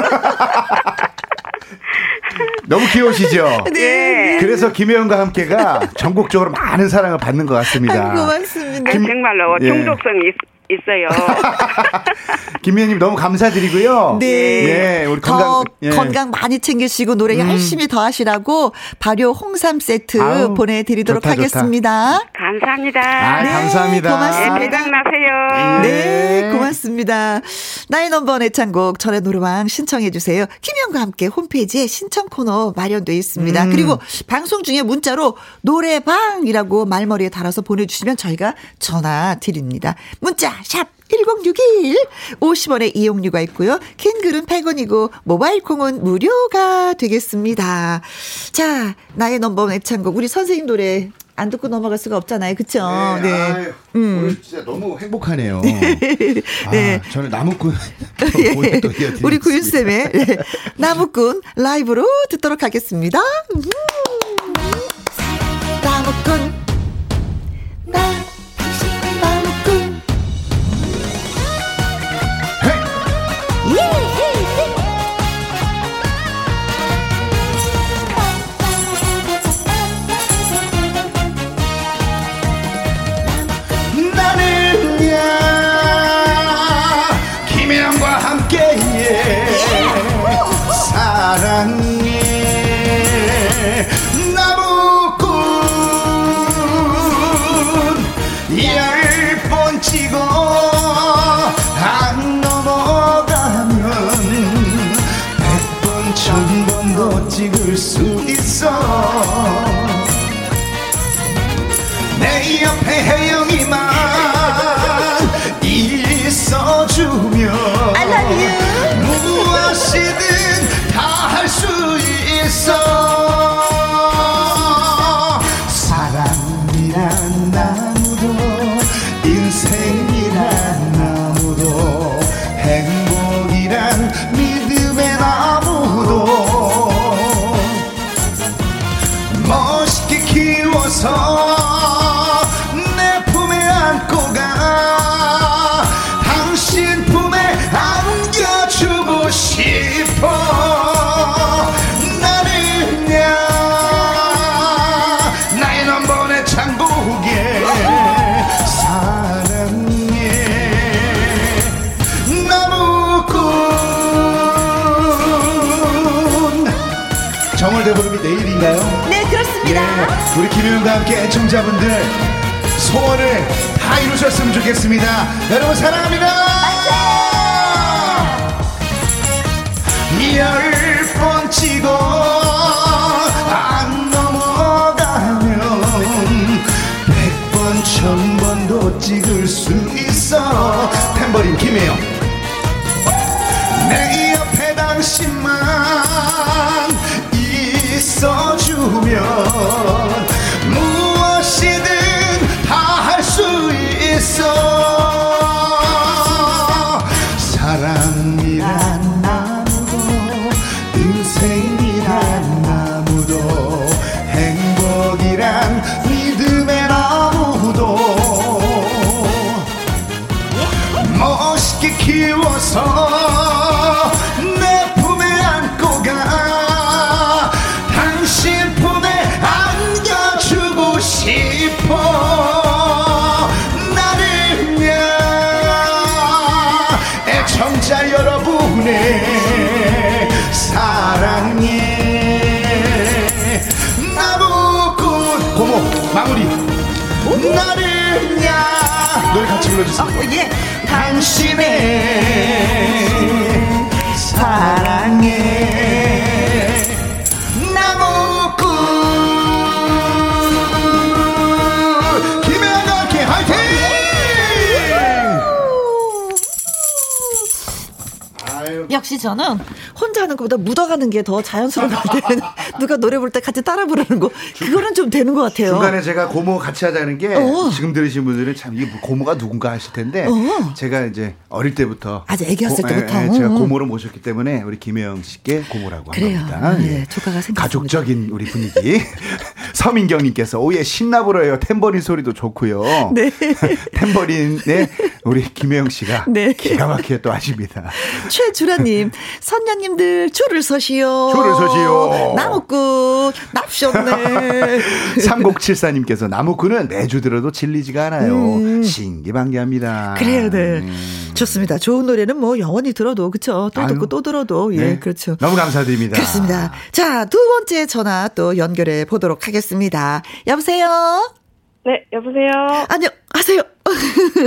Speaker 3: 너무 귀여우시죠?
Speaker 5: 네.
Speaker 3: 그래서 김혜영과 함께가 전국적으로 많은 사랑을 받는 것 같습니다.
Speaker 1: 아이고 고맙습니다.
Speaker 3: 김-
Speaker 5: 정말로
Speaker 3: 예.
Speaker 5: 중독성이 있, 있어요.
Speaker 3: 김혜영님 너무 감사드리고요.
Speaker 1: 네.
Speaker 3: 예, 우리
Speaker 1: 더
Speaker 3: 건강, 예.
Speaker 1: 건강 많이 챙기시고 노래 열심히 더 하시라고 발효 홍삼 세트
Speaker 3: 아우,
Speaker 1: 보내드리도록
Speaker 3: 좋다, 좋다.
Speaker 1: 하겠습니다.
Speaker 5: 감사합니다.
Speaker 3: 아,
Speaker 1: 네,
Speaker 3: 감사합니다.
Speaker 1: 고맙습니다.
Speaker 5: 예, 대박나세요.
Speaker 1: 네,
Speaker 3: 네.
Speaker 1: 고맙습니다. 넘버원 애창곡 전의 노래방 신청해 주세요. 김현과 함께 홈페이지에 신청 코너 마련돼 있습니다.
Speaker 3: 음.
Speaker 1: 그리고 방송 중에 문자로 노래방이라고 말머리에 달아서 보내주시면 저희가 전화 드립니다. 문자 샵 1061, 50원의 이용료가 있고요. 긴 글은 100원이고 모바일 콩은 무료가 되겠습니다. 자, 나의 넘버원 애창곡 우리 선생님 노래 안 듣고 넘어갈 수가 없잖아요. 그쵸?
Speaker 3: 네. 아유, 오늘 진짜 너무 행복하네요.
Speaker 1: 네.
Speaker 3: 아, 저는 나무꾼
Speaker 1: 예. 우리 구윤쌤의 네. 나무꾼 라이브로 듣도록 하겠습니다. 음. 나무꾼 나 나무꾼
Speaker 3: 김효영과 함께 애청자분들 소원을 다 이루셨으면 좋겠습니다. 여러분 사랑합니다. 열 번 찍어 안 넘어가면 백 번, 천 번도 찍을 수 있어. 탬버린 김혜영. 내 옆에 당신만 있어주면 있 불러주세요
Speaker 1: 예.
Speaker 3: 당신의 사랑에 나무꾼 김혜영과 함께 화이팅! 아유
Speaker 1: 역시 저는 혼자 하는 것보다 묻어가는 게 더 자연스러운 것 같아요. 누가 노래 부를 때 같이 따라 부르는 거. 그거는 좀 되는 것 같아요.
Speaker 6: 중간에 제가 고모 같이 하자는 게
Speaker 1: 어.
Speaker 6: 지금 들으신 분들은 참 이게 고모가 누군가 하실 텐데
Speaker 1: 어.
Speaker 6: 제가 이제 어릴 때부터
Speaker 1: 아주 애기였을
Speaker 6: 고-
Speaker 1: 때부터.
Speaker 6: 예, 예, 제가
Speaker 1: 음.
Speaker 6: 고모로 모셨기 때문에 우리 김혜영 씨께 고모라고
Speaker 1: 그래요.
Speaker 6: 합니다.
Speaker 1: 네, 조카가 생겼습니다.
Speaker 6: 가족적인 우리 분위기. 서민경님께서 오예 신나 불어요. 탬버린 소리도 좋고요.
Speaker 1: 네.
Speaker 6: 탬버린의 우리 김혜영 씨가
Speaker 1: 네.
Speaker 6: 기가 막히게 또 하십니다.
Speaker 1: 최주라님, 선녀님들 줄을 서시오.
Speaker 6: 줄을 서시오.
Speaker 1: 나무 꾼, 납시 없네.
Speaker 6: 3074님께서 나무꾼은 매주 들어도 질리지가 않아요.
Speaker 1: 음.
Speaker 6: 신기방기합니다.
Speaker 1: 그래요, 네.
Speaker 6: 네.
Speaker 1: 좋습니다. 좋은 노래는 뭐 영원히 들어도, 그쵸? 또
Speaker 6: 아유.
Speaker 1: 듣고 또 들어도, 예,
Speaker 6: 네.
Speaker 1: 그렇죠.
Speaker 6: 너무 감사드립니다.
Speaker 1: 그렇습니다. 자, 두 번째 전화 또 연결해 보도록 하겠습니다. 여보세요?
Speaker 7: 네, 여보세요.
Speaker 1: 안녕하세요.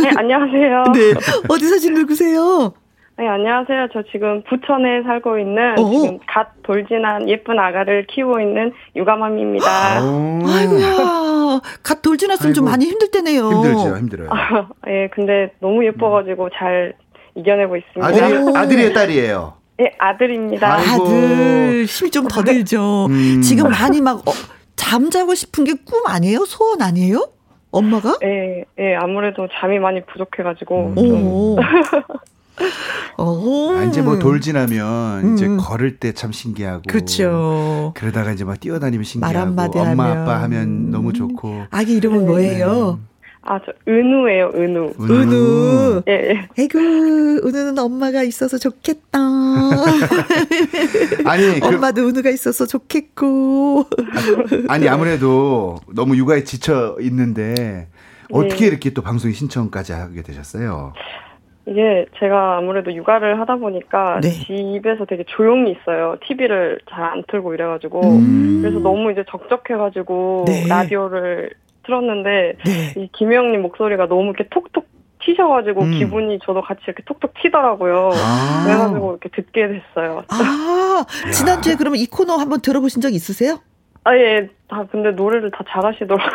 Speaker 7: 네, 안녕하세요.
Speaker 1: 네. 어디 사신 누구세요?
Speaker 7: 네, 안녕하세요. 저 지금 부천에 살고 있는
Speaker 1: 어.
Speaker 7: 지금 갓 돌진한 예쁜 아가를 키우고 있는 육아맘입니다.
Speaker 6: 오.
Speaker 1: 아이고야. 갓 돌지났으면 좀
Speaker 6: 아이고.
Speaker 1: 많이 힘들 때네요.
Speaker 6: 힘들죠, 힘들어요.
Speaker 7: 예, 근데 너무 예뻐 가지고 잘 이겨내고 있습니다.
Speaker 6: 아들이, 아들이에요, 딸이에요?
Speaker 7: 예, 아들입니다.
Speaker 6: 아이고.
Speaker 1: 아들 힘이 좀 더 들죠.
Speaker 6: 음.
Speaker 1: 지금 많이 막 어, 잠자고 싶은 게 꿈 아니에요? 소원 아니에요? 엄마가?
Speaker 7: 예, 예, 아무래도 잠이 많이 부족해가지고
Speaker 6: 음.
Speaker 7: 좀
Speaker 1: 오. 오.
Speaker 6: 아, 이제 뭐 돌지나면 이제
Speaker 1: 음.
Speaker 6: 걸을 때 참 신기하고.
Speaker 1: 그쵸.
Speaker 6: 그러다가 이제 막 뛰어다니면
Speaker 1: 말
Speaker 6: 신기하고.
Speaker 1: 한마디
Speaker 6: 엄마
Speaker 1: 하면.
Speaker 6: 아빠 하면 너무 좋고.
Speaker 1: 아기 이름은 뭐예요?
Speaker 7: 아, 저 은우예요, 은우.
Speaker 1: 은우.
Speaker 7: 예, 예.
Speaker 1: 에이구, 은우는 엄마가 있어서 좋겠다.
Speaker 6: 아니, 그,
Speaker 1: 엄마도 은우가 있어서 좋겠고.
Speaker 6: 아니 아무래도 너무 육아에 지쳐 있는데 어떻게
Speaker 7: 네.
Speaker 6: 이렇게 또 방송에 신청까지 하게 되셨어요?
Speaker 7: 이게 제가 아무래도 육아를 하다 보니까
Speaker 1: 네.
Speaker 7: 집에서 되게 조용히 있어요. TV를 잘 안 틀고 이래가지고
Speaker 1: 음.
Speaker 7: 그래서 너무 이제 적적해가지고
Speaker 1: 네.
Speaker 7: 라디오를 틀었는데
Speaker 1: 네.
Speaker 7: 이 김혜영님 목소리가 너무 이렇게 톡톡 튀셔가지고
Speaker 3: 음.
Speaker 7: 기분이 저도 같이 이렇게 톡톡 튀더라고요.
Speaker 3: 아.
Speaker 7: 그래가지고 이렇게 듣게 됐어요.
Speaker 1: 아, 지난주에 그러면 이 코너 한번 들어보신 적 있으세요?
Speaker 7: 아, 예. 다, 근데 노래를 다 잘하시더라고요.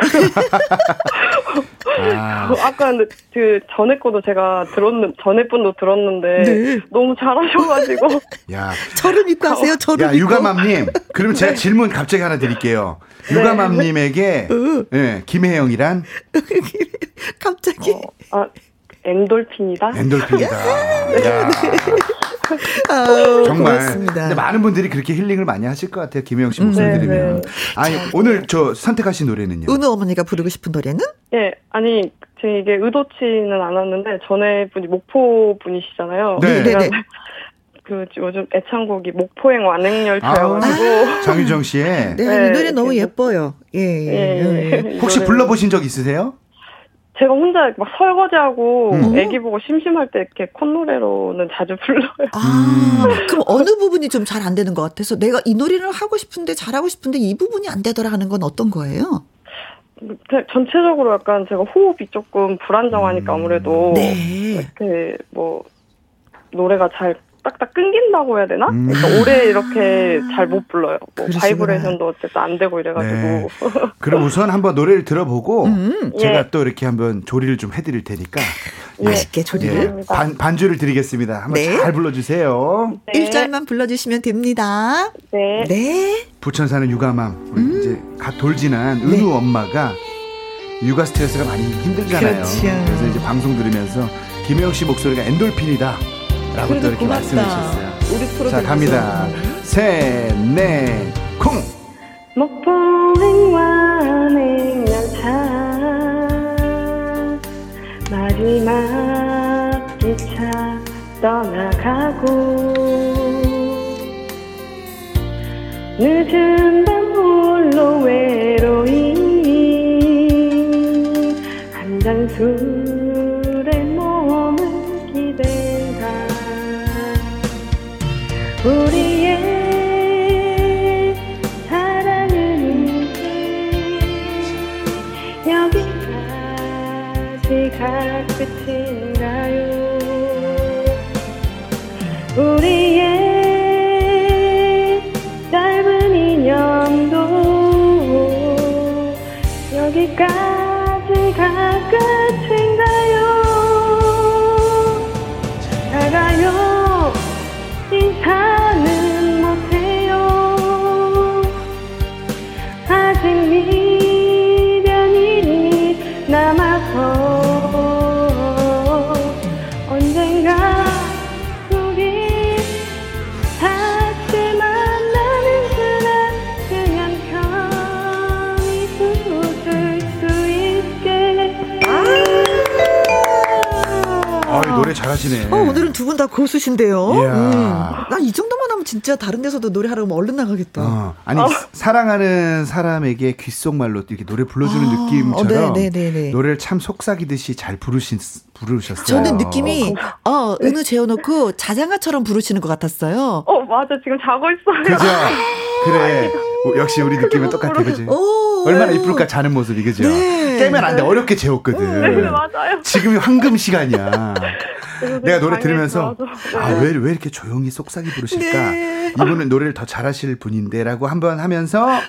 Speaker 3: 아.
Speaker 7: 아까 근데 그 전에 거도 제가 들었는, 전에 분도 들었는데.
Speaker 1: 네.
Speaker 7: 너무 잘하셔가지고.
Speaker 3: 야,
Speaker 1: 저를 믿고 하세요. 저를
Speaker 3: 야
Speaker 1: 믿고.
Speaker 3: 유가맘님. 그럼 제가 질문 갑자기 하나 드릴게요. 유가맘님에게 예, 김혜영이란
Speaker 1: 갑자기.
Speaker 7: 어, 아, 엔돌핀이다?
Speaker 3: 엔돌핀이다. 야,
Speaker 1: 아우,
Speaker 3: 정말.
Speaker 1: 고맙습니다.
Speaker 3: 근데 많은 분들이 그렇게 힐링을 많이 하실 것 같아요. 김혜영 씨 목소리
Speaker 7: 네,
Speaker 3: 들으면.
Speaker 7: 네.
Speaker 3: 아니 오늘 저 선택하신 노래는요.
Speaker 1: 은우 어머니가 부르고 싶은 노래는?
Speaker 7: 예, 아니, 제 이게 의도치는 않았는데, 전에 분이 목포 분이시잖아요.
Speaker 3: 네.
Speaker 1: 네, 네.
Speaker 7: 그 요즘 애창곡이 목포행 완행열차여가지고.
Speaker 3: 장유정 씨의
Speaker 1: 네, 이
Speaker 7: 네,
Speaker 1: 노래 너무 예뻐요. 예, 예.
Speaker 7: 예,
Speaker 1: 예.
Speaker 7: 예. 이
Speaker 3: 혹시 불러보신 적 있으세요?
Speaker 7: 제가 혼자 막 설거지하고
Speaker 3: 음.
Speaker 7: 애기 보고 심심할 때 이렇게 콧노래로는 자주 불러요.
Speaker 1: 아, 그럼 어느 부분이 좀 잘 안 되는 것 같아서 내가 이 노래를 하고 싶은데 잘하고 싶은데 이 부분이 안 되더라 하는 건 어떤 거예요?
Speaker 7: 그 전체적으로 약간 제가 호흡이 조금 불안정하니까 아무래도
Speaker 1: 네.
Speaker 7: 이렇게 뭐 노래가 잘 딱딱 끊긴다고 해야 되나?
Speaker 3: 음.
Speaker 7: 그러니까 오래 이렇게 잘 못 불러요. 뭐. 바이브레이션도 어쨌든 안 되고 이래가지고.
Speaker 3: 네. 그럼 우선 한번 노래를 들어보고
Speaker 1: 음.
Speaker 3: 제가
Speaker 7: 예.
Speaker 3: 또 이렇게 한번 조리를 좀 해드릴 테니까
Speaker 1: 맛있게 조리를.
Speaker 3: 예. 반, 반주를 드리겠습니다. 한번
Speaker 1: 네.
Speaker 3: 잘 불러주세요.
Speaker 7: 네.
Speaker 1: 1절만 불러주시면 됩니다.
Speaker 7: 네.
Speaker 1: 네.
Speaker 3: 부천 사는 육아맘 우리
Speaker 1: 음.
Speaker 3: 이제 갓 돌 지난
Speaker 1: 네.
Speaker 3: 은우 엄마가 육아 스트레스가 많이 힘들잖아요.
Speaker 1: 그렇죠.
Speaker 3: 래서 이제 방송 들으면서 김혜영 씨 목소리가 엔돌핀이다. 라고 또 이렇게
Speaker 1: 고맙다.
Speaker 3: 말씀해 주셨어요.
Speaker 1: 우리 프로
Speaker 3: 자, 갑니다. 셋, 넷, 쿵!
Speaker 7: 목포 행 완행열차 마지막 기차 떠나가고 늦은 밤 홀로 외로이 한잔 술 여
Speaker 3: 잘하시네.
Speaker 1: 어, 오늘은 두 분 다 고수신데요.
Speaker 3: 이야.
Speaker 1: 난이 정도만 하면 진짜 다른 데서도 노래하러 얼른 나가겠다.
Speaker 3: 어, 아니 사랑하는 사람에게 귓속말로 이렇게 노래 불러주는
Speaker 1: 아,
Speaker 3: 느낌처럼
Speaker 1: 어, 네, 네, 네, 네.
Speaker 3: 노래를 참 속삭이듯이 잘 부르신 부르셨어요.
Speaker 1: 저는 느낌이 어 은우 재워놓고 자장가처럼 부르시는 것 같았어요.
Speaker 7: 어 맞아 지금 자고 있어요
Speaker 3: 그죠? 그래. 어, 역시 우리 느낌은 똑같아, 그지?
Speaker 1: 오,
Speaker 3: 얼마나 이쁠까 자는 모습이 그죠?
Speaker 1: 네.
Speaker 3: 깨면 안 돼. 어렵게 재웠거든.
Speaker 7: 네 맞아요
Speaker 3: 지금이 황금 시간이야. 내가 노래 들으면서
Speaker 7: 들어와서.
Speaker 3: 아왜왜 이렇게 조용히 속삭이 부르실까?
Speaker 1: 네.
Speaker 3: 이분은 노래를 더 잘하실 분인데라고 한번 하면서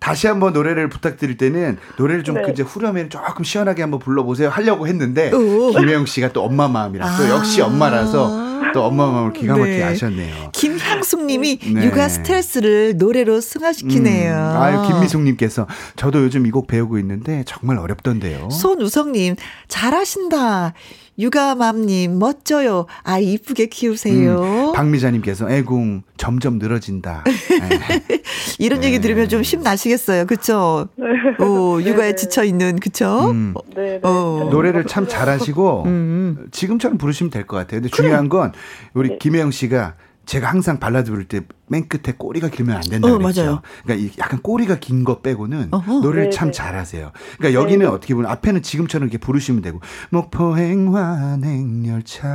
Speaker 3: 다시 한번 노래를 부탁드릴 때는 노래를 좀
Speaker 7: 네.
Speaker 3: 이제 후렴에 조금 시원하게 한번 불러보세요 하려고 했는데
Speaker 1: 오.
Speaker 3: 김혜영 씨가 또 엄마 마음이라 또
Speaker 1: 아.
Speaker 3: 역시 엄마라서 또 엄마 마음을 기가 막히게
Speaker 1: 네.
Speaker 3: 아셨네요.
Speaker 1: 김향숙님이
Speaker 3: 네.
Speaker 1: 육아 스트레스를 노래로 승화시키네요.
Speaker 3: 음. 아유 김미숙님께서 저도 요즘 이 곡 배우고 있는데 정말 어렵던데요.
Speaker 1: 손우성님 잘하신다. 육아맘님 멋져요. 아이 이쁘게 키우세요.
Speaker 3: 음, 박미자님께서 애궁 점점 늘어진다. 네.
Speaker 1: 이런 얘기 들으면 좀 힘 나시겠어요. 그쵸? 오, 육아에
Speaker 7: 네.
Speaker 1: 지쳐있는, 그쵸?
Speaker 3: 음.
Speaker 7: 네, 네.
Speaker 1: 어.
Speaker 3: 노래를 참 잘하시고
Speaker 1: 음.
Speaker 3: 지금처럼 부르시면 될 것 같아요. 근데 중요한 건 우리
Speaker 7: 네.
Speaker 3: 김혜영 씨가 제가 항상 발라드 부를 때 맨 끝에 꼬리가 길면 안 된다
Speaker 1: 어,
Speaker 3: 그랬죠.
Speaker 1: 맞아요.
Speaker 3: 그러니까 이 약간 꼬리가 긴 거 빼고는
Speaker 1: 어허.
Speaker 3: 노래를
Speaker 7: 네,
Speaker 3: 참
Speaker 7: 네.
Speaker 3: 잘하세요. 그러니까 여기는 어떻게 보면 앞에는 지금처럼 이렇게 부르시면 되고 목포행 환행열차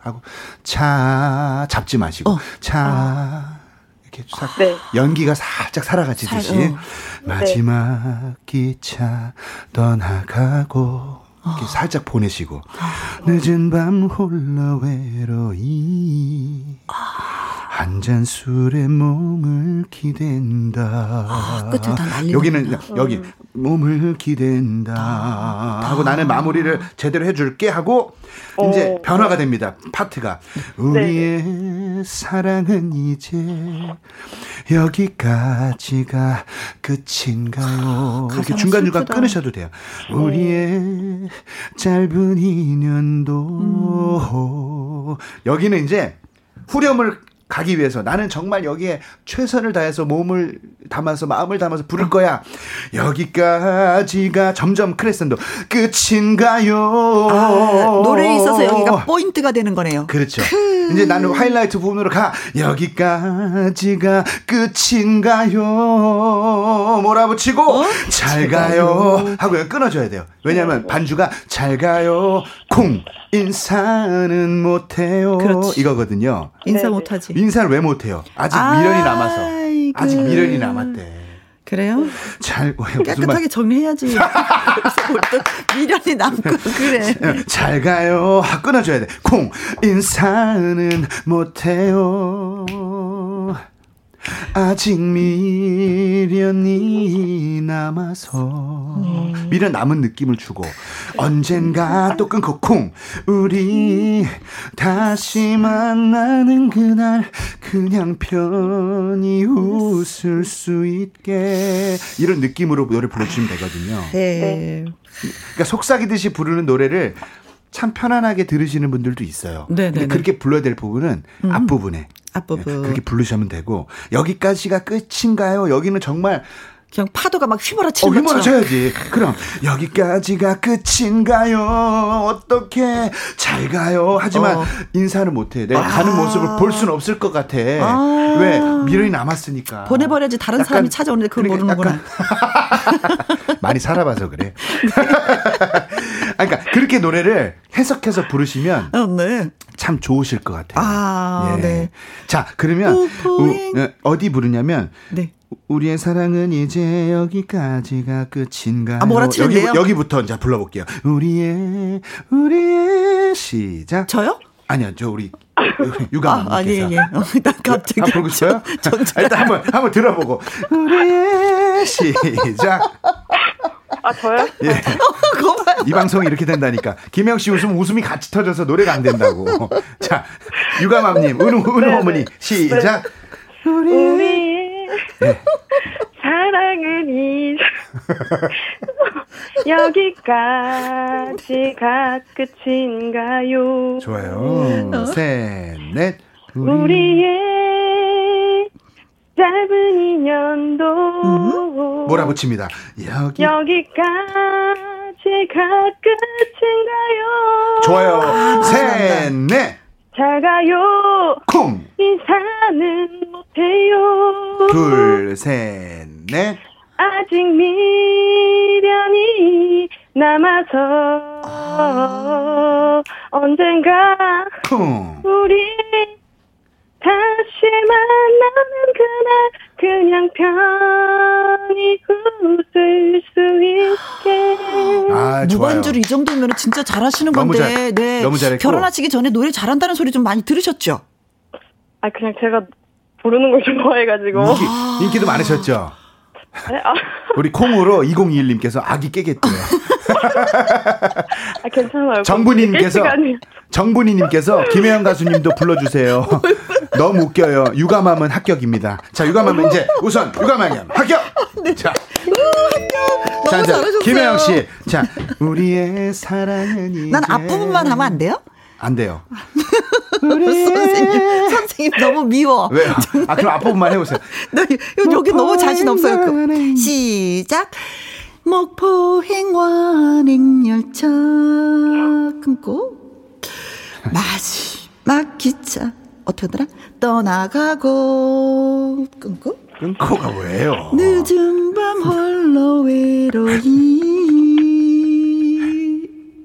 Speaker 3: 하고 차 잡지 마시고
Speaker 1: 어.
Speaker 3: 차 이렇게 싹
Speaker 7: 네.
Speaker 3: 연기가 살짝 살아가지듯이
Speaker 1: 살- 어.
Speaker 3: 마지막 기차 떠나가고 이렇게 살짝 보내시고. 늦은 밤 홀로 외로이 한 잔 술에 몸을 기댄다.
Speaker 1: 아, 끝을 다 날리는구나.
Speaker 3: 여기는 여기 몸을 기댄다 하고 나는 마무리를 제대로 해줄게 하고 이제
Speaker 7: 어.
Speaker 3: 변화가 됩니다. 파트가 우리의 사랑은 이제 여기까지가 끝인가요? 이렇게
Speaker 1: 가사가
Speaker 3: 중간 중간. 끊으셔도 돼요. 우리의 짧은 인연도 여기는 이제 후렴을 가기 위해서 나는 정말 여기에 최선을 다해서 몸을 담아서 마음을 담아서 부를 거야. 여기까지가 점점 크레센도 끝인가요?
Speaker 1: 아, 노래에 있어서 여기가 포인트가 되는 거네요.
Speaker 3: 그렇죠. 이제 나는 하이라이트 부분으로 가. 여기까지가 끝인가요? 몰아붙이고
Speaker 1: 어?
Speaker 3: 잘 가요 하고 끊어줘야 돼요. 왜냐하면 반주가 잘 가요 쿵 인사는 못해요
Speaker 1: 그렇지.
Speaker 3: 이거거든요.
Speaker 1: 인사
Speaker 7: 네네.
Speaker 1: 못하지.
Speaker 3: 인사를 왜 못해요? 아직
Speaker 1: 아이고.
Speaker 3: 미련이 남아서. 아직 미련이 남았대.
Speaker 1: 그래요?
Speaker 3: 잘 무슨 말?
Speaker 1: 깨끗하게 정리해야지. 그래서 뭘또 미련이 남고 그래.
Speaker 3: 잘 가요. 하, 끊어줘야 돼. 콩. 인사는 못해요. 아직 미련이 남아서 미련 남은 느낌을 주고 언젠가 또 끊고 콩 우리 다시 만나는 그날 그냥 편히 웃을 수 있게 이런 느낌으로 노래 불러주시면 되거든요.
Speaker 1: 네.
Speaker 3: 그러니까 속삭이듯이 부르는 노래를 참 편안하게 들으시는 분들도 있어요.
Speaker 1: 네,
Speaker 3: 근데. 그렇게 불러야 될 부분은 앞부분에
Speaker 1: 앞부분.
Speaker 3: 그렇게 부르시면 되고 여기까지가 끝인가요? 여기는 정말
Speaker 1: 그냥 파도가 막
Speaker 3: 어,
Speaker 1: 휘몰아치는
Speaker 3: 휘몰아
Speaker 1: 것처럼.
Speaker 3: 쳐야지. 그럼 여기까지가 끝인가요? 어떻게 잘 가요? 하지만
Speaker 1: 어.
Speaker 3: 인사는 못해. 내가
Speaker 1: 아.
Speaker 3: 가는 모습을 볼 수는 없을 것 같아.
Speaker 1: 아.
Speaker 3: 왜 미련이 남았으니까.
Speaker 1: 보내버려야지 다른
Speaker 3: 약간-
Speaker 1: 사람이 찾아오는데 그걸
Speaker 3: 그러니까
Speaker 1: 모르는구나.
Speaker 3: 많이 살아봐서 그래. 아, 그러니까 그렇게 노래를 해석해서 부르시면
Speaker 1: 어, 네.
Speaker 3: 참 좋으실 것 같아요.
Speaker 1: 아, 네.
Speaker 3: 자, 그러면
Speaker 1: 뽀뽀잉.
Speaker 3: 우- 어, 어디 부르냐면
Speaker 1: 네.
Speaker 3: 우리의 사랑은 이제 여기까지가 끝인가요?
Speaker 1: 아, 몰아치는데요?
Speaker 3: 여기, 부터 이제 불러볼게요. 우리의 우리의 시작.
Speaker 1: 저요?
Speaker 3: 아니요, 저 우리 유감.
Speaker 1: 아, 아니에요. 예. 어, 나 갑자기.
Speaker 3: 한 부르고 싶어요?
Speaker 1: 전, 전,
Speaker 3: 아, 일단 한번 한번 들어보고 우리의 시작.
Speaker 7: 아 저요?
Speaker 3: 예. 이 방송이 이렇게 된다니까. 김영 씨 웃으면 웃음이 같이 터져서 노래가 안 된다고. 자, 유감함님, 은우, 은우
Speaker 7: 네,
Speaker 3: 어머니,
Speaker 7: 네.
Speaker 3: 시작.
Speaker 7: 우리의
Speaker 3: 네.
Speaker 7: 사랑은 이 여기까지가 끝인가요?
Speaker 3: 좋아요. 셋, 넷. 우리.
Speaker 7: 우리의 짧은 인연도
Speaker 3: 몰아붙입니다. 여기.
Speaker 7: 여기까지가 끝인가요?
Speaker 3: 좋아요. 셋, 넷.
Speaker 7: 잘 가요.
Speaker 3: 쿵.
Speaker 7: 인사는 못해요.
Speaker 3: 둘, 셋, 넷.
Speaker 7: 아직 미련이 남아서 언젠가
Speaker 3: 쿵.
Speaker 7: 우리 다시 만나는 그날 그냥 편히 웃을 수 있게
Speaker 3: 아, 좋아요.
Speaker 1: 무반주를 이 정도면 진짜 잘하시는
Speaker 3: 너무
Speaker 1: 건데.
Speaker 3: 잘-
Speaker 1: 네.
Speaker 3: 너무 잘했고.
Speaker 1: 결혼하시기 전에 노래 잘한다는 소리 좀 많이 들으셨죠?
Speaker 7: 아 그냥 제가 부르는 걸 좋아해가지고
Speaker 3: 인기, 인기도 많으셨죠?
Speaker 7: 네? 아,
Speaker 3: 우리 콩으로 2021님께서 아기 깨겠대요.
Speaker 7: 아, 괜찮아요
Speaker 3: 정분이님께서 정분이님께서 김혜영 가수님도 불러주세요. 너무 웃겨요. 육아맘은 합격입니다. 자, 육아맘은 이제 우선 육아맘 합격. 자, 자
Speaker 1: 너무
Speaker 3: 이제
Speaker 1: 잘하셨어요.
Speaker 3: 김혜영 씨, 자 우리의 사랑은
Speaker 1: 난 앞부분만 하면 안 돼요?
Speaker 3: 안 돼요.
Speaker 1: 선생님, 선생님 너무 미워.
Speaker 3: 왜요? 아 그럼 앞부분만 해보세요.
Speaker 1: 나 이- 여기 너무 자신 없어요. 그- 시작. 목포 행완행 열차 끊고 마지막 기차 어떻게 하더라? 떠나가고 끊고
Speaker 3: 끊고가 뭐예요?
Speaker 1: 늦은 밤 홀로 외로이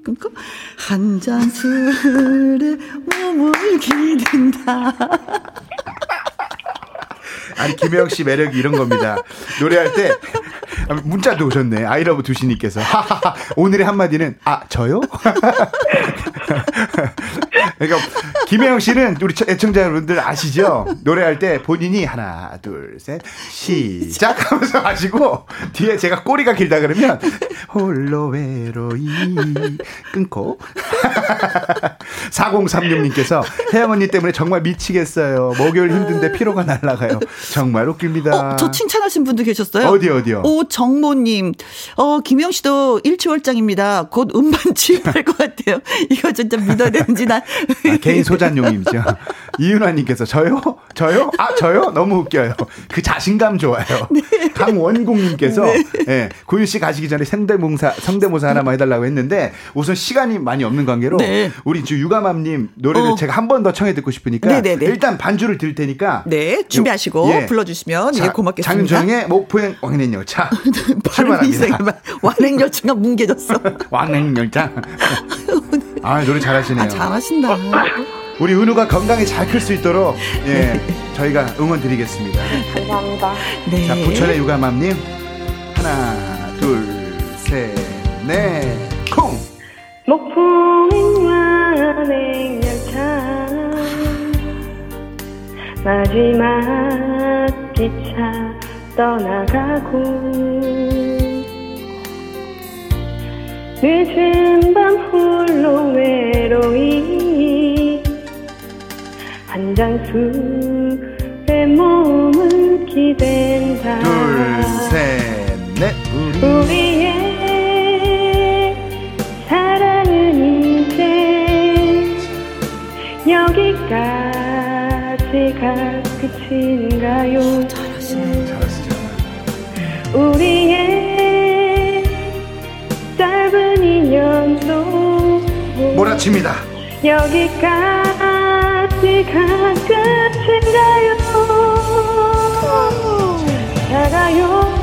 Speaker 1: 끊고 한 잔 술에 몸을 기댄다.
Speaker 3: 아니 김혜영 씨 매력이 이런 겁니다. 노래할 때 문자도 오셨네. 아이러브 두시님께서 오늘의 한마디는 아 저요? 그러니까 김혜영 씨는 우리 애청자 여러분들 아시죠? 노래할 때 본인이 하나 둘 셋 시작 하면서 하시고 뒤에 제가 꼬리가 길다 그러면 홀로 외로이 끊고 4036님께서 혜영 언니 때문에 정말 미치겠어요. 목요일 힘든데 피로가 날라가요. 정말 웃깁니다.
Speaker 1: 어, 저 칭찬하신 분도 계셨어요.
Speaker 3: 어디 어디요?
Speaker 1: 오 정모님, 어 김영 씨도 일치월장입니다. 곧 음반 취입할 것 같아요. 이거 진짜 믿어야 되는지 난
Speaker 3: 아, 개인 소장용님이죠. 이윤아님께서 저요? 저요? 아 저요? 너무 웃겨요. 그 자신감 좋아요.
Speaker 1: 네.
Speaker 3: 강원국님께서 예, 고유 씨 가시기 전에 성대모사 성대모사 하나만 해달라고 했는데 우선 시간이 많이 없는 관계로
Speaker 1: 네.
Speaker 3: 우리 주 유가맘님 노래를
Speaker 1: 어.
Speaker 3: 제가 한 번 더 청해 듣고 싶으니까
Speaker 1: 네네네.
Speaker 3: 일단 반주를 들 테니까
Speaker 1: 네 준비하시고
Speaker 3: 예.
Speaker 1: 불러주시면 예, 고맙겠습니다.
Speaker 3: 장윤정의 목포행 왕행열차
Speaker 1: 발음이 이상해.
Speaker 3: 출발합니다.
Speaker 1: 완행열차가 뭉개졌어.
Speaker 3: 왕행열차. 아 노래 잘하시네요.
Speaker 1: 아, 잘하신다.
Speaker 3: 우리 은우가 건강히 잘 클 수 있도록 예 저희가 응원 드리겠습니다.
Speaker 7: 감사합니다.
Speaker 1: 네.
Speaker 3: 자 부천의 유가맘님 하나 둘 셋 넷 콩.
Speaker 7: 목포행완행 열차 마지막 기차 떠나가고 늦은 밤 홀로 외로이 한 장술의 몸을 기댄다.
Speaker 3: 둘 셋넷. 우리.
Speaker 7: 우리의 사랑은 이제 여기까지가 끝인가요?
Speaker 3: 몰아칩니다.
Speaker 7: 여기까지가 끝인가요? 다가요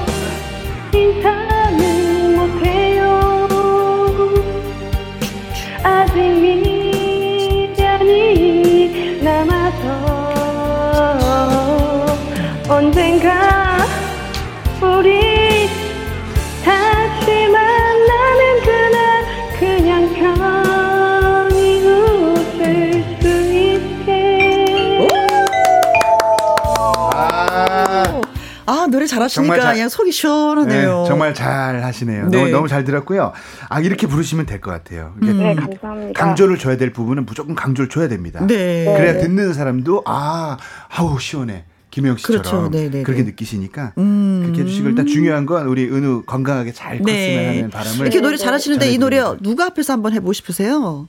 Speaker 1: 잘하시니까
Speaker 3: 정말 잘-
Speaker 1: 그냥 속이 시원하네요.
Speaker 3: 네, 정말 잘 하시네요.
Speaker 1: 네.
Speaker 3: 너무, 너무 잘 들었고요. 아 이렇게 부르시면 될 것 같아요. 이게
Speaker 7: 네 감사합니다
Speaker 3: 강조를 줘야 될 부분은 무조건 강조를 줘야 됩니다.
Speaker 1: 네.
Speaker 3: 그래야 듣는 사람도 아 아우 시원해. 김영 씨처럼
Speaker 1: 그렇죠. 네, 네,
Speaker 3: 그렇게
Speaker 1: 네.
Speaker 3: 느끼시니까
Speaker 1: 음.
Speaker 3: 그렇게 해주시고 일단 중요한 건 우리 은우 건강하게 잘 컸으면
Speaker 1: 네.
Speaker 3: 하는 바람을
Speaker 1: 이렇게 노래 잘하시는데 이 노래. 누가 앞에서 한번 해보고 싶으세요?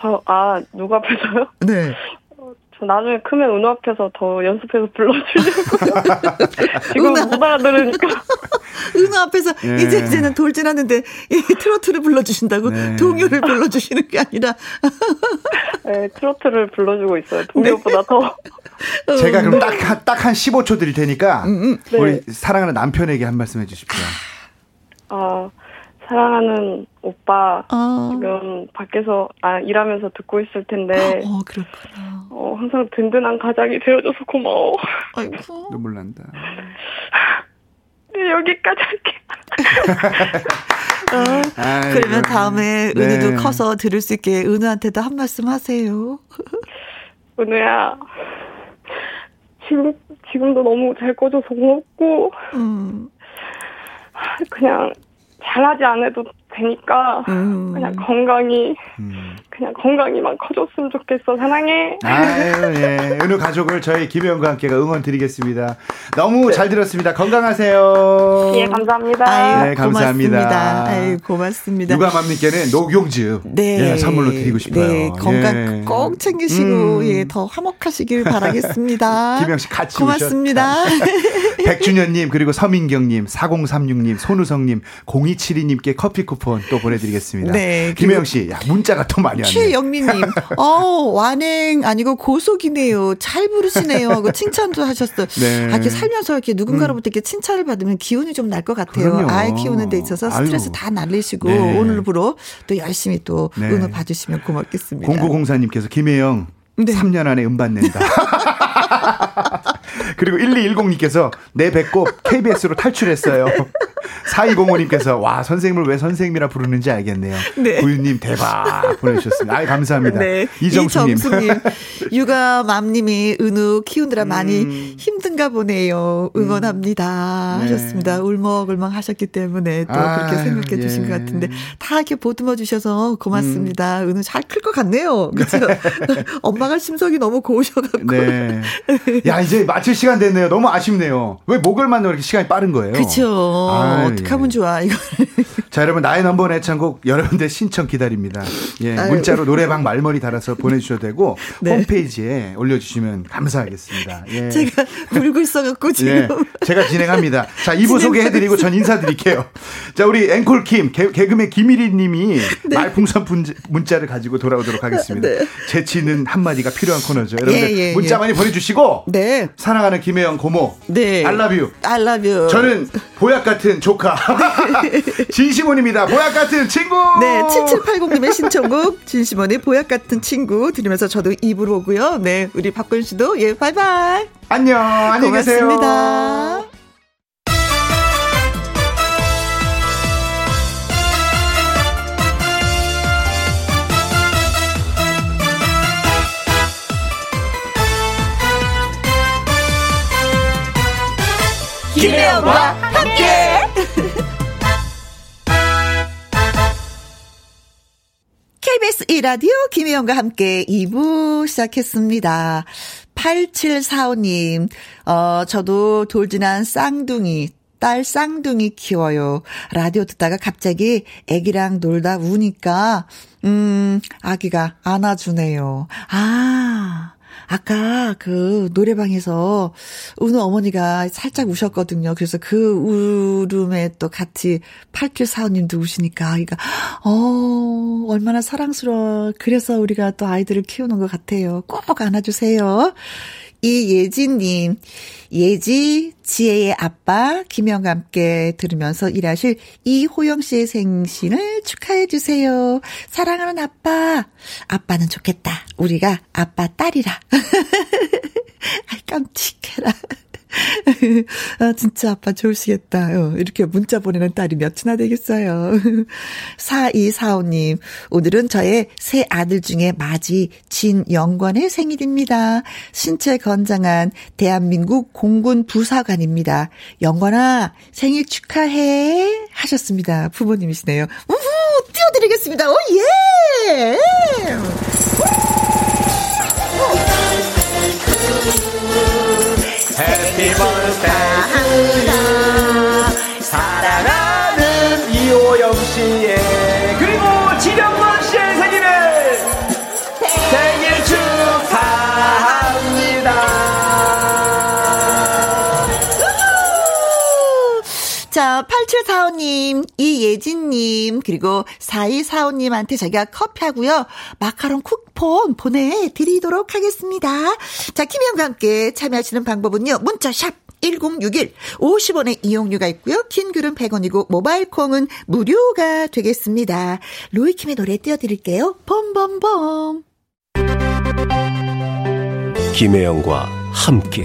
Speaker 7: 저 아 누가 앞에서요?
Speaker 1: 네.
Speaker 7: 저 나중에 크면 은호 앞에서 더 연습해서 불러주려고요. 지금
Speaker 1: 은하.
Speaker 7: 못 알아들으니까.
Speaker 1: 은우 앞에서
Speaker 3: 예.
Speaker 1: 이제 이제는 돌진하는데 이 트로트를 불러주신다고
Speaker 3: 네.
Speaker 1: 동요를 불러주시는 게 아니라
Speaker 7: 네, 트로트를 불러주고 있어요. 동료보다 더.
Speaker 3: 제가 그럼 딱 딱 한 15초 드릴 테니까
Speaker 1: 음,
Speaker 3: 우리
Speaker 7: 네.
Speaker 3: 사랑하는 남편에게 한 말씀 해주십시오.
Speaker 7: 아, 사랑하는 오빠.
Speaker 1: 아,
Speaker 7: 지금 밖에서 아 일하면서 듣고 있을 텐데
Speaker 1: 어 그렇구나.
Speaker 7: 어, 항상 든든한 가장이 되어줘서 고마워.
Speaker 1: 아이고.
Speaker 3: 눈물 난다.
Speaker 7: 네, 여기까지 할게.
Speaker 3: 아이고.
Speaker 1: 그러면 다음에
Speaker 3: 네.
Speaker 1: 은우도 커서 들을 수 있게 은우한테도 한 말씀 하세요.
Speaker 7: 은우야. 지금 지금도 너무 잘 꺼줘서 고맙고
Speaker 1: 음,
Speaker 7: 그냥 잘하지 않아도 되니까
Speaker 1: 음.
Speaker 7: 그냥 건강히
Speaker 3: 음.
Speaker 7: 그냥 건강히만 커줬으면 좋겠어. 사랑해.
Speaker 3: 아유, 예. 은우 가족을 저희 김혜영과 함께가 응원 드리겠습니다. 너무 잘 들었습니다. 건강하세요.
Speaker 7: 예, 감사합니다.
Speaker 1: 아유,
Speaker 3: 네, 감사합니다.
Speaker 1: 고맙습니다. 아유, 고맙습니다.
Speaker 3: 유가맘님께는 녹용즙
Speaker 1: 네.
Speaker 3: 예, 선물로 드리고 싶어요.
Speaker 1: 네, 건강
Speaker 3: 예.
Speaker 1: 꼭 챙기시고,
Speaker 3: 음.
Speaker 1: 예, 더 화목하시길 바라겠습니다.
Speaker 3: 김영 씨 같이
Speaker 1: 고맙습니다.
Speaker 3: 백준현님 그리고 서민경님 4036님 손우성님 0272님께 커피 쿠폰 또 보내드리겠습니다.
Speaker 1: 네,
Speaker 3: 김혜영 씨 야, 문자가 또 많이 왔네요.
Speaker 1: 최영민님, 어, 완행 아니고 고속이네요. 잘 부르시네요. 하고 칭찬도 하셨어요.
Speaker 3: 네. 음.
Speaker 1: 아, 이렇게 살면서 이렇게 누군가로부터 이렇게 칭찬을 받으면 기운이 좀 날 것 같아요.
Speaker 3: 그럼요.
Speaker 1: 아이 키우는 데 있어서 스트레스
Speaker 3: 아유.
Speaker 1: 다 날리시고
Speaker 3: 네.
Speaker 1: 오늘부로 또 열심히 또
Speaker 3: 네.
Speaker 1: 은호 봐주시면 고맙겠습니다.
Speaker 3: 공구공사님께서 김혜영
Speaker 1: 네.
Speaker 3: 3년 안에 음반 낸다. 그리고 1210님께서 내 배꼽 KBS로 탈출했어요. 4205님께서 와 선생님을 왜 선생님이라 부르는지 알겠네요.
Speaker 1: 네.
Speaker 3: 구유님 대박 보내주셨습니다. 아 감사합니다.
Speaker 1: 네.
Speaker 3: 이정수님.
Speaker 1: 이정수님. 육아 맘님이 은우 키우느라 많이
Speaker 3: 음.
Speaker 1: 힘든가 보네요. 응원합니다.
Speaker 3: 네.
Speaker 1: 하셨습니다. 울먹울먹 하셨기 때문에 또
Speaker 3: 아유,
Speaker 1: 그렇게 생각해 주신
Speaker 3: 예.
Speaker 1: 것 같은데 다 이렇게 보듬어 주셔서 고맙습니다. 은우 잘 클 것 같네요. 그렇죠? 엄마가 심성이 너무 고우셔갖고.
Speaker 3: 네. 야 이제 마칠 시간 됐네요. 너무 아쉽네요. 왜 목요일만 이렇게 시간이 빠른 거예요? 아유,
Speaker 1: 어떡하면
Speaker 3: 예.
Speaker 1: 좋아, 이거.
Speaker 3: 자, 여러분, 나의 넘버 애창곡 여러분들 신청 기다립니다. 예,
Speaker 1: 아유.
Speaker 3: 문자로 노래방 말머리 달아서 보내주셔도 되고,
Speaker 1: 네.
Speaker 3: 홈페이지에 올려주시면 감사하겠습니다. 예.
Speaker 1: 제가 울고 있어갖고 지금.
Speaker 3: 예, 제가 진행합니다. 자, 2부 소개해드리고 전 인사드릴게요. 자, 우리 앵콜 킴, 개, 개그맨 김일희 님이 말풍선 분- 문자 를 가지고 돌아오도록 하겠습니다.
Speaker 1: 네.
Speaker 3: 재치는 한마디가 필요한 코너죠. 여러분들
Speaker 1: 예, 예,
Speaker 3: 문자
Speaker 1: 예.
Speaker 3: 많이 보내주시고,
Speaker 1: 네.
Speaker 3: 사랑하는 김혜영 고모,
Speaker 1: 네. Love you.
Speaker 3: 저는 보약 같은 조카 진시몬입니다. 보약 같은 친구.
Speaker 1: 네, 7780님의 신청곡, 진심원의 보약 같은 친구 들으면서 저도 입으로 오고요. 네, 우리 박근 씨도, 예, 바이바이.
Speaker 3: 안녕. 안녕히 계세요.
Speaker 1: 고맙습니다. 김혜영과 함께. KBS 1라디오 김혜영과 함께 2부 시작했습니다. 8745님, 어, 저도 돌진한 쌍둥이, 딸 쌍둥이 키워요. 라디오 듣다가 갑자기 애기랑 놀다 우니까, 음, 아기가 안아주네요. 아, 아까 그 노래방에서 우는 어머니가 살짝 우셨거든요. 그래서 그 울음에 또 같이 8745님도 우시니까 아이가 어 얼마나 사랑스러워. 그래서 우리가 또 아이들을 키우는 것 같아요. 꼭 안아주세요. 이예진님, 예지, 지혜의 아빠, 김영과 함께 들으면서 일하실 이호영 씨의 생신을 축하해주세요. 사랑하는 아빠. 아빠는 좋겠다. 우리가 아빠 딸이라. 깜찍해라. 아, 진짜 아빠 좋으시겠다. 어, 이렇게 문자 보내는 딸이 몇이나 되겠어요. 4245님, 오늘은 저의 새 아들 중에 맞이 진영권의 생일입니다. 신체 건장한 대한민국 공군 부사관입니다. 영권아, 생일 축하해. 하셨습니다. 부모님이시네요. 우후, 띄워드리겠습니다. 오, 예!
Speaker 2: 사랑하는 이호영 씨
Speaker 1: 자, 8745님, 이예진님, 그리고 4245님한테 저희가 커피 하고요. 마카롱 쿠폰 보내드리도록 하겠습니다. 자, 김희영과 함께 참여하시는 방법은요. 문자샵 1061, 50원의 이용료가 있고요. 긴 글은 100원이고, 모바일 콩은 무료가 되겠습니다. 로이킴의 노래 띄워드릴게요. 봄봄봄.
Speaker 2: 김혜영과 함께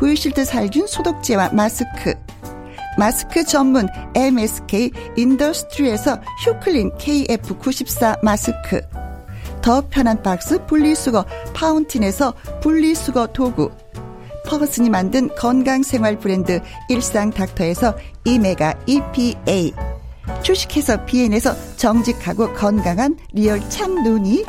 Speaker 1: 보이실드 살균 소독제와 마스크. 마스크 전문 MSK 인더스트리에서 휴클린 KF94 마스크. 더 편한 박스 분리수거 파운틴에서 분리수거 도구. 퍼거슨이 만든 건강생활 브랜드 일상닥터에서 오메가 EPA 주식회사 비엔에서 정직하고 건강한 real 참눈이.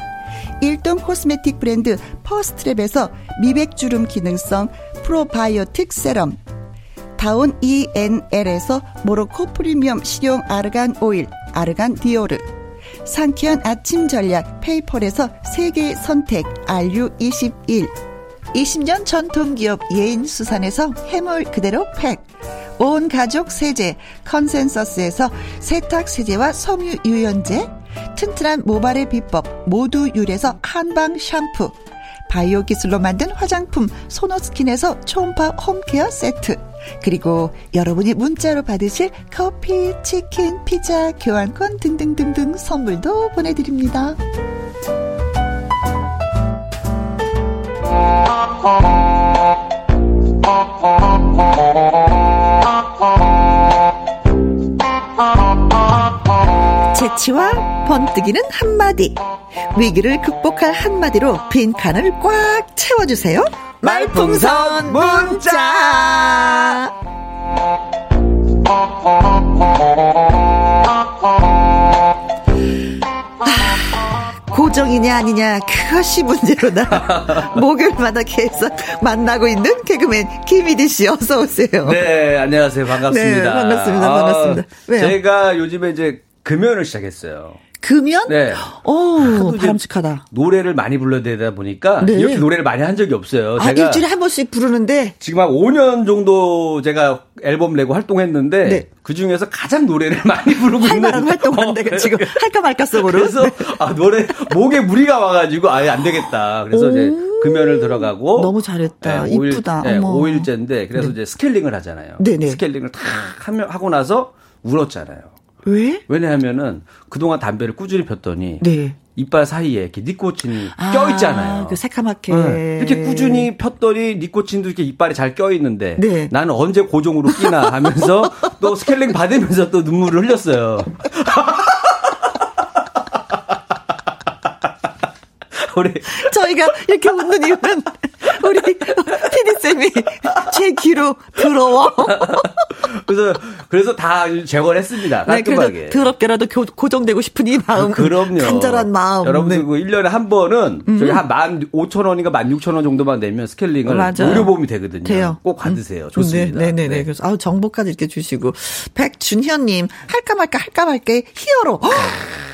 Speaker 1: 일동 코스메틱 브랜드 퍼스트랩에서 미백주름 기능성 프로바이오틱 세럼 다운 ENL에서 모로코 프리미엄 식용 아르간 오일 아르간 디오르 상쾌한 아침 전략 페이펄에서 세계 선택 RU21 20년 전통 기업 예인 수산에서 해물 그대로 팩 온 가족 세제 컨센서스에서 세탁 세제와 섬유 유연제 튼튼한 모발의 비법 모두 유래서 한방 샴푸 바이오 기술로 만든 화장품 소노스킨에서 초음파 홈케어 세트 그리고 여러분이 문자로 받으실 커피, 치킨, 피자, 교환권 등등등등 선물도 보내드립니다. 재치와 번뜩이는 한마디. 위기를 극복할 한마디로 빈 칸을 꽉 채워주세요. 말풍선 문자! 고정이냐 아니냐 그것이 문제로다. 목요일마다 계속 만나고 있는 개그맨 김희디 씨 어서 오세요.
Speaker 8: 네, 안녕하세요. 반갑습니다.
Speaker 1: 네, 반갑습니다. 반갑습니다. 왜요?
Speaker 8: 제가 요즘에 이제 금연을 시작했어요.
Speaker 1: 금연?
Speaker 8: 네.
Speaker 1: 오,
Speaker 8: 이제
Speaker 1: 바람직하다.
Speaker 8: 노래를 많이 불러대다 보니까
Speaker 1: 네.
Speaker 8: 이렇게 노래를 많이 한 적이 없어요.
Speaker 1: 아,
Speaker 8: 제가
Speaker 1: 일주일에 한 번씩 부르는데
Speaker 8: 지금 한 5년 정도 제가 앨범 내고 활동했는데
Speaker 1: 네.
Speaker 8: 그 중에서 가장 노래를 많이 부르고 있는
Speaker 1: 활발한 활동하는데
Speaker 8: 어,
Speaker 1: 지금 할까 말까 속으로.
Speaker 8: 그래서 아, 노래 목에 무리가 와가지고 아예 안 되겠다. 그래서 이제 금연을 들어가고
Speaker 1: 너무 잘했다.
Speaker 8: 네, 오일-
Speaker 1: 이쁘다.
Speaker 8: 네,
Speaker 1: 어머.
Speaker 8: 5일째인데 그래서 이제 스케일링을 하잖아요.
Speaker 1: 네 네.
Speaker 8: 스케일링을 탁 하면 하고 나서 울었잖아요.
Speaker 1: 왜?
Speaker 8: 왜냐하면은 그동안 담배를 꾸준히 폈더니
Speaker 1: 네.
Speaker 8: 이빨 사이에 이렇게 니코틴이
Speaker 1: 아,
Speaker 8: 껴 있잖아요.
Speaker 1: 그 새카맣게.
Speaker 8: 네. 이렇게 꾸준히 폈더니 니코틴도 이렇게 이빨에 잘 껴 있는데
Speaker 1: 네.
Speaker 8: 나는 언제 고정으로 끼나 하면서 또 스케일링 받으면서 또 눈물을 흘렸어요. 우리
Speaker 1: 저희가 이렇게 웃는 이유는 우리 피디쌤이 제 귀로 들어와.
Speaker 8: 그래서 그래서 다 제거를 했습니다.
Speaker 1: 네,
Speaker 8: 깔끔하게.
Speaker 1: 그래도 더럽게라도 교- 고정되고 싶은 이 마음.
Speaker 8: 그럼요.
Speaker 1: 간절한 마음.
Speaker 8: 여러분들
Speaker 1: 네. 음.
Speaker 8: 그 1년에 한 번은 저희 한 15,000원인가 16,000원 정도만 내면 스케일링을
Speaker 1: 맞아요.
Speaker 8: 무료 보험이 되거든요.
Speaker 1: 돼요.
Speaker 8: 꼭 받으세요. 좋습니다.
Speaker 1: 네, 네, 네. 그래서 아우 정보까지 이렇게 주시고 백준현님 할까 말까 할까 말까 히어로 헉,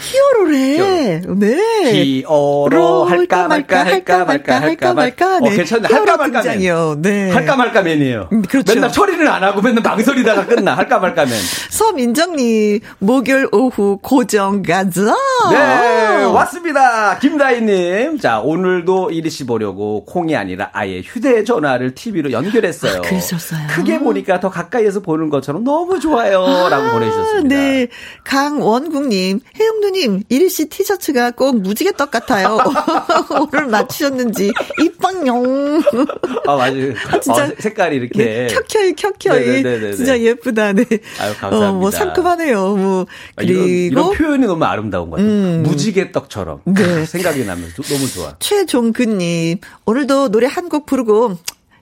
Speaker 1: 히어로래. 네.
Speaker 8: 히어로 할까 말까 할까 말까 할까 말까. 어, 괜찮네.
Speaker 1: 히어로
Speaker 8: 할까 말까
Speaker 1: 등장이요.
Speaker 8: 맨.
Speaker 1: 네.
Speaker 8: 할까 말까 맨이에요.
Speaker 1: 음, 그렇죠.
Speaker 8: 맨날 처리는 안 하고 맨날 망설이다가 끝나. 할까 말까 맨.
Speaker 1: 서민정님 목요일 오후 고정 가자.
Speaker 8: 네, 왔습니다. 김다희님. 자, 오늘도 이리 씨 보려고 콩이 아니라 아예 휴대전화를 TV로 연결했어요.
Speaker 1: 아, 그러셨어요?
Speaker 8: 크게 보니까 더 가까이에서 보는 것처럼 너무 좋아요. 라고 보내주셨습니다.
Speaker 1: 네. 강원국님, 혜영 누님, 이리 씨 티셔츠가 꼭 무지개 떡 같아요. 오늘 맞추셨는지, 이빵용.
Speaker 8: 아, 맞아요.
Speaker 1: 진짜.
Speaker 8: 어, 색깔이 이렇게.
Speaker 1: 네, 켜켜이, 켜켜이.
Speaker 8: 네네네네네.
Speaker 1: 진짜 예쁘다, 네.
Speaker 8: 아유, 감사합니다.
Speaker 1: 어, 뭐, 상큼하네요. 뭐,
Speaker 8: 아, 이런,
Speaker 1: 그리고.
Speaker 8: 이런 표현이 너무 아름다운 것 같아요. 무지개 떡처럼.
Speaker 1: 네.
Speaker 8: 생각이 나면서 너무 좋아.
Speaker 1: 최종근님, 오늘도 노래 한 곡 부르고,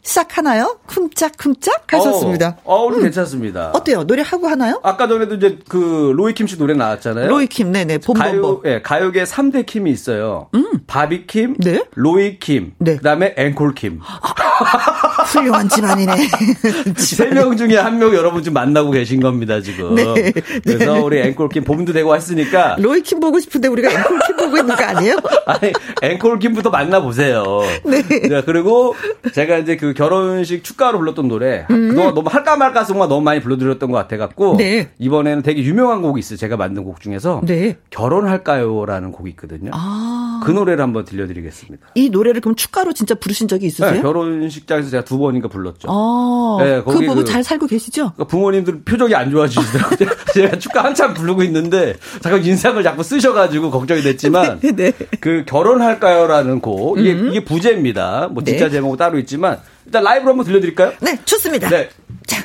Speaker 1: 시작하나요? 쿵짝쿵짝 하셨습니다.
Speaker 8: 어, 어, 오늘 괜찮습니다.
Speaker 1: 어때요? 노래 하고 하나요?
Speaker 8: 아까 전에도 이제 그 로이킴 씨 노래 나왔잖아요.
Speaker 1: 로이킴, 네네,
Speaker 8: 가요,
Speaker 1: 봄봄봄.
Speaker 8: 예, 가요계 3대 킴이 있어요. 바비킴,
Speaker 1: 네.
Speaker 8: 로이킴,
Speaker 1: 네.
Speaker 8: 그 다음에 앵콜킴.
Speaker 1: 훌륭한 집안이네.
Speaker 8: 세 명 중에 한 명 여러분 지금 만나고 계신 겁니다, 지금.
Speaker 1: 네.
Speaker 8: 그래서
Speaker 1: 네.
Speaker 8: 우리 앵콜킴 봄도 되고 했으니까
Speaker 1: 로이킴 보고 싶은데 우리가 앵콜킴 보고 있는 거 아니에요?
Speaker 8: 아니, 앵콜킴부터 만나보세요.
Speaker 1: 네.
Speaker 8: 자, 그리고 제가 이제 그 결혼식 축가로 불렀던 노래, 그동안 너무 할까 말까 송만 너무 많이 불러드렸던 것 같아갖고,
Speaker 1: 음. 네.
Speaker 8: 이번에는 되게 유명한 곡이 있어요. 제가 만든 곡 중에서,
Speaker 1: 네.
Speaker 8: 결혼할까요라는 곡이 있거든요.
Speaker 1: 아.
Speaker 8: 그 노래를 한번 들려드리겠습니다.
Speaker 1: 이 노래를 그럼 축가로 진짜 부르신 적이 있으세요?
Speaker 8: 네, 결혼식장에서 제가 두 번인가 불렀죠.
Speaker 1: 아,
Speaker 8: 네,
Speaker 1: 그거
Speaker 8: 거기
Speaker 1: 보고
Speaker 8: 그-
Speaker 1: 잘 살고 계시죠?
Speaker 8: 그러니까 부모님들 표정이 안 좋아지시더라고요. 제가 축가 한참 부르고 있는데 자꾸 인상을 자꾸 쓰셔가지고 걱정이 됐지만
Speaker 1: 네, 네.
Speaker 8: 그 결혼할까요라는 곡 이게 이게 부제입니다. 뭐 진짜
Speaker 1: 네.
Speaker 8: 제목은 따로 있지만 일단 라이브로 한번 들려드릴까요?
Speaker 1: 네, 좋습니다.
Speaker 8: 네.
Speaker 1: 자,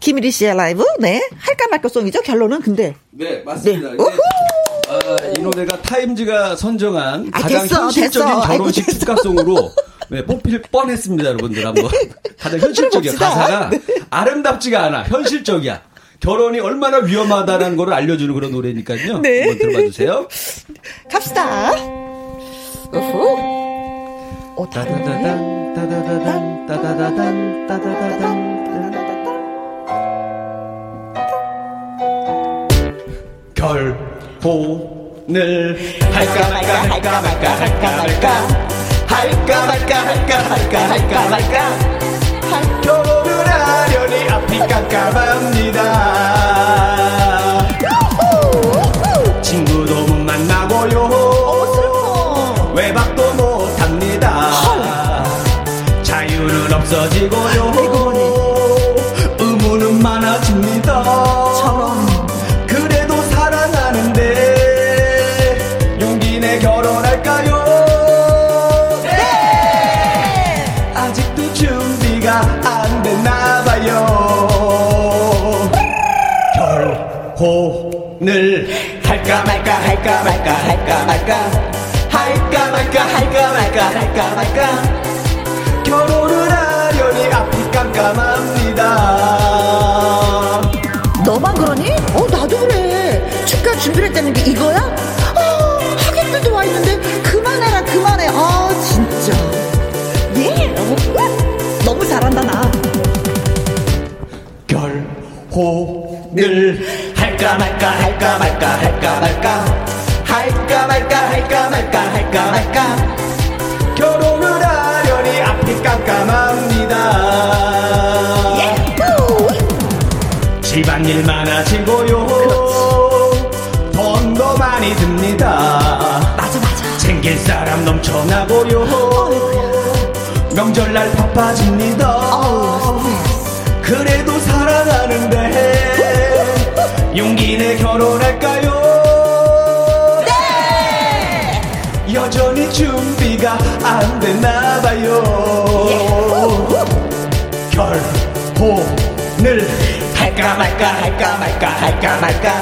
Speaker 1: 김일희 씨의 라이브, 네. 할까 말까 송이죠? 결론은 근데.
Speaker 8: 네
Speaker 1: 네. 우후!
Speaker 8: 이 노래가 타임즈가 선정한
Speaker 1: 아,
Speaker 8: 가장
Speaker 1: 됐어,
Speaker 8: 현실적인
Speaker 1: 됐어.
Speaker 8: 결혼식. 축가송으로 네, 뽑힐 뻔했습니다, 여러분들. 한번. 가장 현실적이야.
Speaker 1: 들어봅시다.
Speaker 8: 가사가 아름답지가 않아. 현실적이야. 결혼이 얼마나 위험하다는 걸 알려주는 그런 노래니까요.
Speaker 1: 네.
Speaker 8: 한번 들어봐 주세요.
Speaker 1: 갑시다. 우후. 오,
Speaker 8: 따다다단, 따다다단, 따다다단, 따다다단. 결혼을 할까 말까 할까 말까 할까 말까 할까 말까 할까 말까 할까 말까 결혼을 하려니 앞이 깜깜합니다 없어지고요. 의무는 많아집니다. 그래도 사랑하는데 용기 내 결혼할까요? 네! 아직도 준비가 안 됐나 봐요. 결혼을 할까 말까 할까 말까 할까 말까 할까 말까 할까 말까 할까 말까. 결혼을 깜깜합니다
Speaker 1: 너만 그러니? 어, 나도 그래. 축가 준비를 했다는 게 이거야? 아, 하객들도 와 있는데 그만해라, 그만해. 아, 진짜. 예, 너무, 너무 잘한다, 나.
Speaker 8: 결혼을 할까 말까 할까 말까 할까 말까 할까 말까 할까 말까 할까 말까 하려니 앞이 깜깜합니다. 집안일 많아지고요. 돈도 많이 듭니다.
Speaker 1: 맞아, 맞아.
Speaker 8: 챙길 사람 넘쳐나고요. 명절날 바빠집니다. 그래도 사랑하는데 용기 내 결혼할까요? 네! 여전히 준비 가 안 됐나 봐요. 결혼을 할까 말까 할까 말까 할까 말까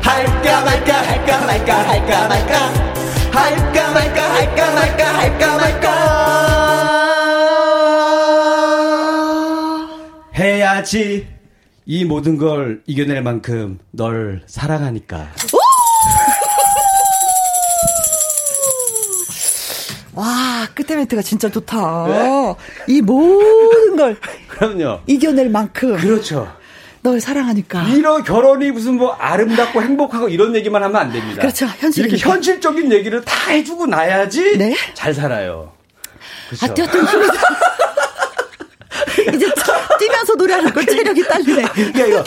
Speaker 8: 할까 말까 할까 말까 할까 말까 할까 말까 할까 말까 할까 말까. 해야지 이 모든 걸 이겨낼 만큼 널 사랑하니까
Speaker 1: 와, 끝에 멘트가 진짜 좋다.
Speaker 8: 네?
Speaker 1: 이 모든 걸
Speaker 8: 그럼요
Speaker 1: 이겨낼 만큼
Speaker 8: 그렇죠
Speaker 1: 널 사랑하니까.
Speaker 8: 이런 결혼이 무슨 뭐 아름답고 행복하고 이런 얘기만 하면 안 됩니다.
Speaker 1: 그렇죠. 현실이니까.
Speaker 8: 이렇게 현실적인 얘기를 다 해주고 나야지
Speaker 1: 네.
Speaker 8: 잘 살아요. 그렇죠.
Speaker 1: 아, 뛰었던 힘이 이제 뛰면서 노래하는 걸 체력이 딸리네.
Speaker 8: 그러니까 이거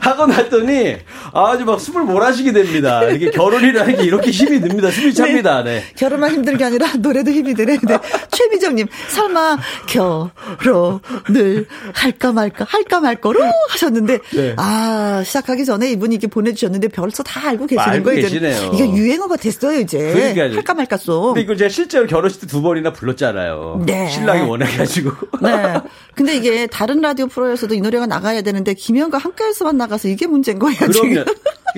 Speaker 8: 하고 났더니 아주 막 숨을 몰아쉬게 됩니다. 이게 결혼이라는 게 이렇게 힘이 듭니다. 숨이 찹니다. 네.
Speaker 1: 결혼만 힘든 게 아니라 노래도 힘이 드네. 네. 최미정님, 설마 결혼을 할까 말까 할까 말거로 하셨는데,
Speaker 8: 네.
Speaker 1: 아 시작하기 전에 이분이 이렇게 보내주셨는데 벌써 다 알고 계시는
Speaker 8: 알고
Speaker 1: 거예요.
Speaker 8: 계시네요.
Speaker 1: 이게 유행어가 됐어요 이제.
Speaker 8: 그러니까요.
Speaker 1: 할까 말까송.
Speaker 8: 근데 이걸 제가 실제로 결혼식 때 두 번이나 불렀잖아요.
Speaker 1: 네.
Speaker 8: 신랑이 원해가지고.
Speaker 1: 네. 근데 이게 다른 라디오 프로에서도 이 노래가 나가야 되는데 김현과 함께해서만 나가서 이게 문제인 거예요.
Speaker 8: 그럼요.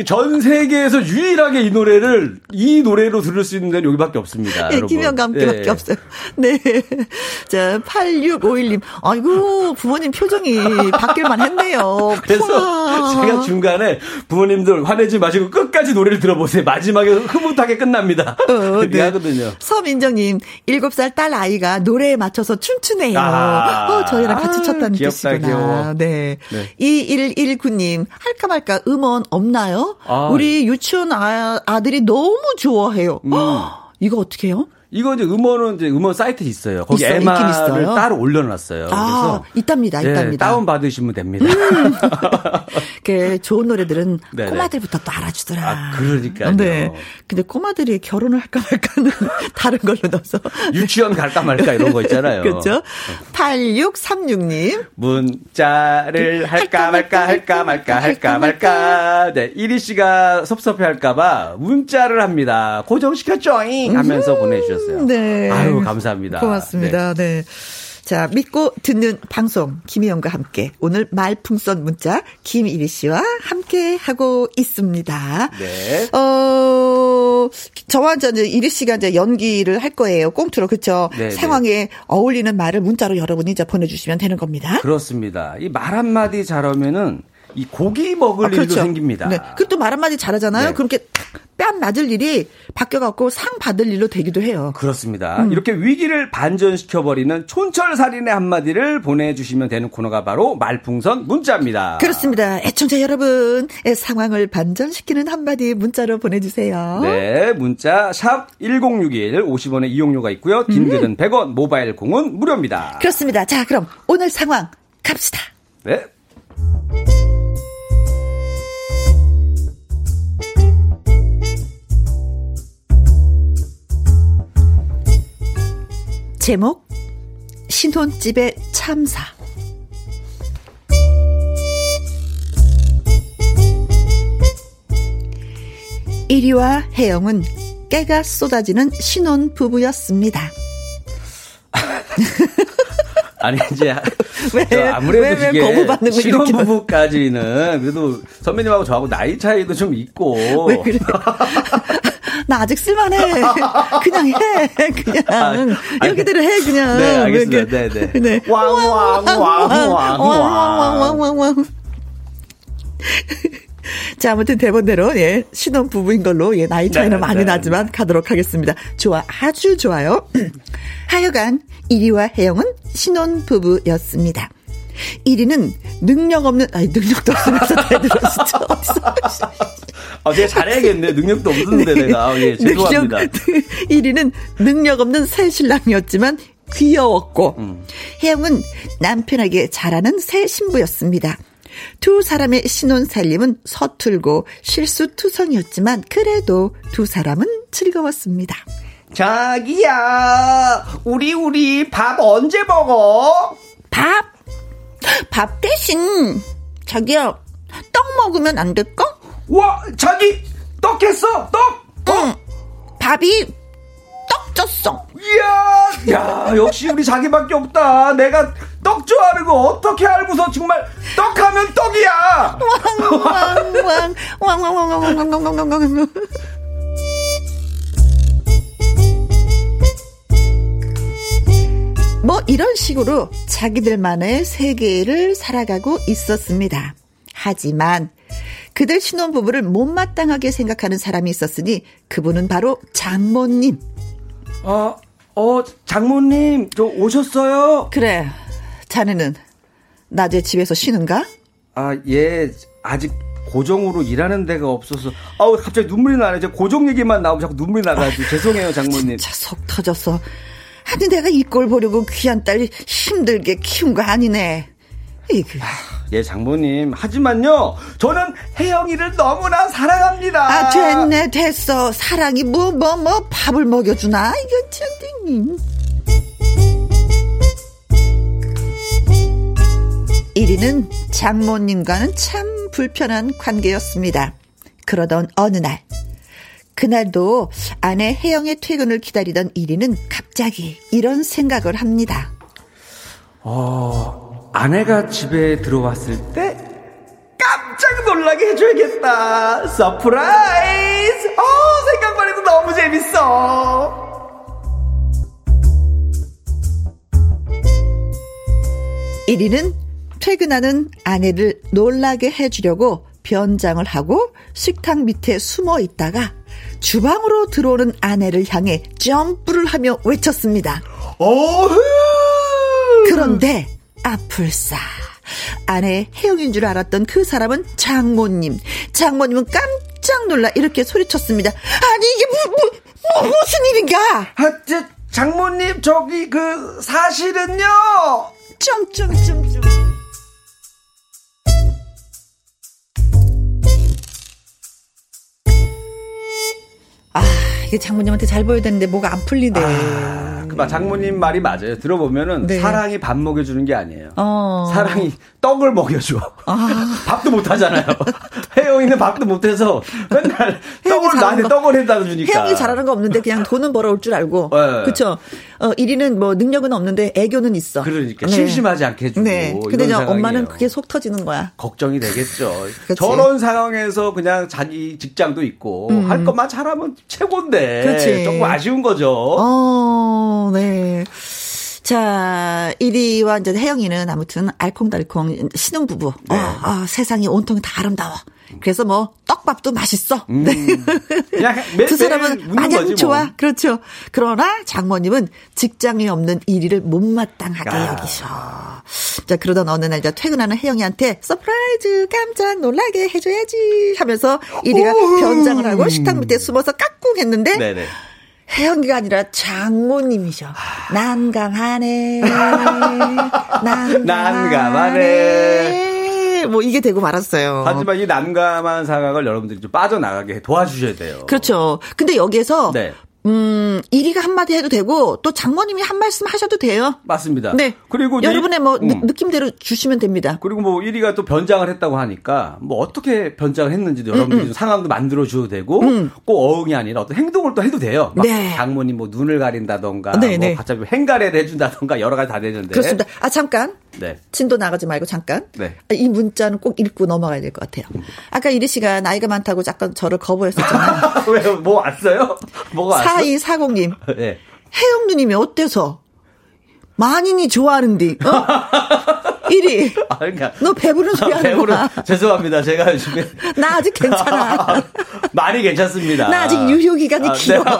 Speaker 8: 전 세계에서 유일하게 이 노래를 이 노래로 들을 수 있는 데는 여기밖에 없습니다.
Speaker 1: 네, 함께밖에
Speaker 8: 네.
Speaker 1: 없어요. 네. 자, 8651님. 아이고, 부모님 표정이 바뀔만 했네요.
Speaker 8: 그래서
Speaker 1: 푸아.
Speaker 8: 제가 중간에 부모님들 화내지 마시고 끝까지 노래를 들어보세요. 마지막에 흐뭇하게 끝납니다.
Speaker 1: 어,
Speaker 8: 그렇게
Speaker 1: 네.
Speaker 8: 하거든요.
Speaker 1: 서민정님, 7살 딸 아이가 노래에 맞춰서 춤추네요.
Speaker 8: 아.
Speaker 1: 어, 저희랑 같이
Speaker 8: 아,
Speaker 1: 췄다는
Speaker 8: 귀엽다,
Speaker 1: 뜻이구나.
Speaker 8: 귀여워.
Speaker 1: 네.
Speaker 8: 네.
Speaker 1: 2119님, 할까 말까 음원 없나요?
Speaker 8: 아.
Speaker 1: 우리 유치원 아, 아들이 너무 좋아해요.
Speaker 8: 음.
Speaker 1: 헉, 이거 어떻게 해요?
Speaker 8: 이거 이제 음원은 이제 음원 사이트 있어요. 거기
Speaker 1: 있긴
Speaker 8: MR을. 따로 올려놨어요.
Speaker 1: 아,
Speaker 8: 그래서
Speaker 1: 있답니다,
Speaker 8: 예,
Speaker 1: 있답니다.
Speaker 8: 다운 받으시면 됩니다.
Speaker 1: 그 좋은 노래들은
Speaker 8: 네네.
Speaker 1: 꼬마들부터 또 알아주더라.
Speaker 8: 아, 그러니까요.
Speaker 1: 네. 근데 꼬마들이 결혼을 할까 말까는 다른 걸로 넣어서.
Speaker 8: 유치원 갈까 말까 이런 거 있잖아요.
Speaker 1: 그렇죠. 8636님.
Speaker 8: 문자를 할까 말까 할까 말까 할까 말까. 네, 이리 씨가 섭섭해 할까봐 문자를 합니다. 고정시켰죠잉 하면서 보내주셨어요.
Speaker 1: 네.
Speaker 8: 아유 감사합니다.
Speaker 1: 고맙습니다. 네. 자, 믿고 듣는 방송, 김희영과 함께. 오늘 말풍선 문자, 김일희 씨와 함께 하고 있습니다.
Speaker 8: 네.
Speaker 1: 어, 저와 이제 이리 씨가 이제 연기를 할 거예요. 꽁트로. 그쵸?
Speaker 8: 네,
Speaker 1: 상황에 어울리는 말을 문자로 여러분이 이제 보내 주시면 되는 겁니다.
Speaker 8: 그렇습니다. 이 말 한마디 잘하면은 이 고기 먹을
Speaker 1: 아, 그렇죠.
Speaker 8: 일도 생깁니다.
Speaker 1: 네. 그또 말 한마디 잘하잖아요.
Speaker 8: 네.
Speaker 1: 그렇게 뺨 맞을 일이 바뀌어갖고 상 받을 일로 되기도 해요.
Speaker 8: 그렇습니다.
Speaker 1: 음.
Speaker 8: 이렇게 위기를 반전시켜버리는 촌철살인의 한마디를 보내주시면 되는 코너가 바로 말풍선 문자입니다.
Speaker 1: 그렇습니다. 애청자 여러분, 의 상황을 반전시키는 한마디 문자로 보내주세요.
Speaker 8: 네, 문자 샵 1061, 50원의 이용료가 있고요. 긴 글은 100원, 모바일 공은 무료입니다.
Speaker 1: 그렇습니다. 자, 그럼 오늘 상황 갑시다.
Speaker 8: 네.
Speaker 1: 제목 신혼집의 참사 이리와 혜영은 깨가 쏟아지는 신혼 부부였습니다.
Speaker 8: 아니 이제
Speaker 1: 왜,
Speaker 8: 저 아무래도
Speaker 1: 왜, 왜
Speaker 8: 이게
Speaker 1: 이렇게
Speaker 8: 신혼 부부까지는 그래도 선배님하고 저하고 나이 차이도 좀 있고
Speaker 1: 왜 그래? 나 아직 쓸만해. 그냥 해. 그냥.
Speaker 8: 아,
Speaker 1: 여기대로 해, 그냥.
Speaker 8: 네, 알겠습니다. 네, 네.
Speaker 1: 네. 왕왕왕왕왕왕왕왕왕. 자, 아무튼 대본대로, 예, 신혼 부부인 걸로, 예, 나이 차이는
Speaker 8: 네,
Speaker 1: 많이
Speaker 8: 네.
Speaker 1: 나지만 가도록 하겠습니다. 좋아, 아주 좋아요. 하여간, 이리와 혜영은 신혼 부부였습니다. 1위는 능력 없는, 아니, 능력도 없으면서 진짜. 어디서.
Speaker 8: 아, 제가 잘해야겠네. 능력도 없는데 내가. 아, 예, 죄송합니다.
Speaker 1: 1위는 능력 없는 새 신랑이었지만 귀여웠고
Speaker 8: 음.
Speaker 1: 혜영은 남편에게 잘하는 새 신부였습니다. 두 사람의 신혼 살림은 서툴고 실수투성이었지만 그래도 두 사람은 즐거웠습니다.
Speaker 8: 자기야, 우리 우리 밥 언제 먹어?
Speaker 1: 밥! 밥 대신 자기야 떡 먹으면 안 될까?
Speaker 8: 와, 자기 떡 했어. 떡.
Speaker 1: 응. 밥이 떡 쪘어.
Speaker 8: 이야, 야, 역시 우리 자기밖에 없다. 내가 떡 좋아하는 거 어떻게 알고서 정말 떡하면 떡이야.
Speaker 1: 왕왕왕 왕왕왕왕왕왕왕왕왕 뭐 이런 식으로 자기들만의 세계를 살아가고 있었습니다. 하지만 그들 신혼부부를 못마땅하게 생각하는 사람이 있었으니 그분은 바로 장모님.
Speaker 8: 어, 어, 장모님, 저 오셨어요?
Speaker 1: 그래, 자네는 낮에 집에서 쉬는가?
Speaker 8: 아, 예, 아직 고정으로 일하는 데가 없어서. 아우, 갑자기 눈물이 나네. 저 고정 얘기만 나오면 자꾸 눈물이 나가지고. 죄송해요, 장모님.
Speaker 1: 자, 속 터졌어. 아니, 내가 이 꼴 보려고 귀한 딸 힘들게 키운 거 아니네. 이그.
Speaker 8: 예, 장모님. 하지만요, 저는 혜영이를 너무나 사랑합니다.
Speaker 1: 아, 됐네, 됐어. 사랑이 뭐, 뭐, 뭐, 밥을 먹여주나? 이거 참, 음. 1위는 장모님과는 참 불편한 관계였습니다. 그러던 어느 날, 그날도 아내 혜영의 퇴근을 기다리던 1위는 갑자기 이런 생각을 합니다.
Speaker 8: 어, 아내가 집에 들어왔을 때 깜짝 놀라게 해줘야겠다. surprise! 어, 생각만 해도 너무 재밌어.
Speaker 1: 일위는 퇴근하는 아내를 놀라게 해주려고 변장을 하고 식탁 밑에 숨어 있다가 주방으로 들어오는 아내를 향해 점프를 하며 외쳤습니다.
Speaker 8: 어흥!
Speaker 1: 그런데 아플싸. 아내 혜영인 줄 알았던 그 사람은 장모님. 장모님은 깜짝 놀라 이렇게 소리쳤습니다. 아니 이게 뭐, 뭐, 뭐 무슨 일인가?
Speaker 8: 아, 저, 장모님, 저기, 그, 사실은요.
Speaker 1: 점점점점. 아, 이게 장모님한테 잘 보여야 되는데 뭐가 안 풀리네.
Speaker 8: 그, 막 장모님 말이 맞아요. 들어보면은
Speaker 1: 네.
Speaker 8: 사랑이 밥 먹여주는 게 아니에요.
Speaker 1: 어.
Speaker 8: 사랑이 떡을 먹여줘. 밥도 못 하잖아요. 혜영이는 밥도 못 해서 맨날 떡을 나한테
Speaker 1: 거.
Speaker 8: 떡을 해다 주니까.
Speaker 1: 혜영이 잘하는 거 없는데 그냥 돈은 벌어올 줄 알고.
Speaker 8: 네.
Speaker 1: 그쵸. 어, 1위는 뭐 능력은 없는데 애교는 있어.
Speaker 8: 그러니까 심심하지 않게 해주고
Speaker 1: 네. 근데 이제 엄마는. 그게 속 터지는 거야.
Speaker 8: 걱정이 되겠죠. 저런 상황에서 그냥 자기 직장도 있고 할 것만 잘하면 최고인데
Speaker 1: 음. 그치.
Speaker 8: 조금 아쉬운 거죠.
Speaker 1: 어, 네. 자, 1위와 이제 혜영이는 아무튼 알콩달콩 신혼부부.
Speaker 8: 네.
Speaker 1: 어, 아, 세상이 온통 다 아름다워. 그래서 뭐 떡밥도 맛있어. 네.
Speaker 8: 그냥 매,
Speaker 1: 두 사람은 마냥
Speaker 8: 거지, 뭐.
Speaker 1: 좋아. 그렇죠. 그러나 장모님은 직장이 없는 1위를 못마땅하게
Speaker 8: 아.
Speaker 1: 여기셔. 자, 그러던 어느 날 퇴근하는 혜영이한테 surprise 깜짝 놀라게 해줘야지 하면서 1위가 변장을 하고 식탁 밑에 숨어서 깍꿍 했는데
Speaker 8: 네네.
Speaker 1: 혜영이가 아니라 장모님이셔. 난감하네. 난감하네.
Speaker 8: 난감하네.
Speaker 1: 뭐 이게 되고 말았어요.
Speaker 8: 하지만 이 난감한 상황을 여러분들이 좀 빠져나가게 도와주셔야 돼요.
Speaker 1: 그렇죠. 근데 여기에서
Speaker 8: 네.
Speaker 1: 음, 1위가 한마디 해도 되고 또 장모님이 한 말씀 하셔도 돼요.
Speaker 8: 맞습니다.
Speaker 1: 네.
Speaker 8: 그리고
Speaker 1: 여러분의 뭐
Speaker 8: 음.
Speaker 1: 느, 낌대로 주시면 됩니다.
Speaker 8: 그리고 뭐 1위가 또 변장을 했다고 하니까 뭐 어떻게 변장을 했는지도 여러분들이 좀 상황도 만들어 줘도 되고 꼭 어흥이 아니라 어떤 행동을 또 해도 돼요. 막
Speaker 1: 네.
Speaker 8: 장모님 뭐 눈을 가린다던가
Speaker 1: 네,
Speaker 8: 뭐
Speaker 1: 네.
Speaker 8: 갑자기 행가래를 해 준다던가 여러 가지 다 되는데.
Speaker 1: 그렇습니다. 아 잠깐.
Speaker 8: 네.
Speaker 1: 진도 나가지 말고 잠깐.
Speaker 8: 네.
Speaker 1: 아, 이 문자는 꼭 읽고 넘어가야 될 것 같아요. 아까 이리 씨가 나이가 많다고 잠깐 저를 거부했었잖아요.
Speaker 8: 왜요? 뭐 왔어요? 뭐가 왔어?
Speaker 1: 4240님.
Speaker 8: 네.
Speaker 1: 혜영 누님이 어때서? 만인이 좋아하는데, 어? 1위.
Speaker 8: 아, 그러니까
Speaker 1: 너 배부른 소리 하는
Speaker 8: 배부른
Speaker 1: 거야.
Speaker 8: 죄송합니다. 제가 요즘에
Speaker 1: 나 아직 괜찮아.
Speaker 8: 많이 괜찮습니다.
Speaker 1: 나 아직 유효 기간이
Speaker 8: 아,
Speaker 1: 길어.
Speaker 8: 네.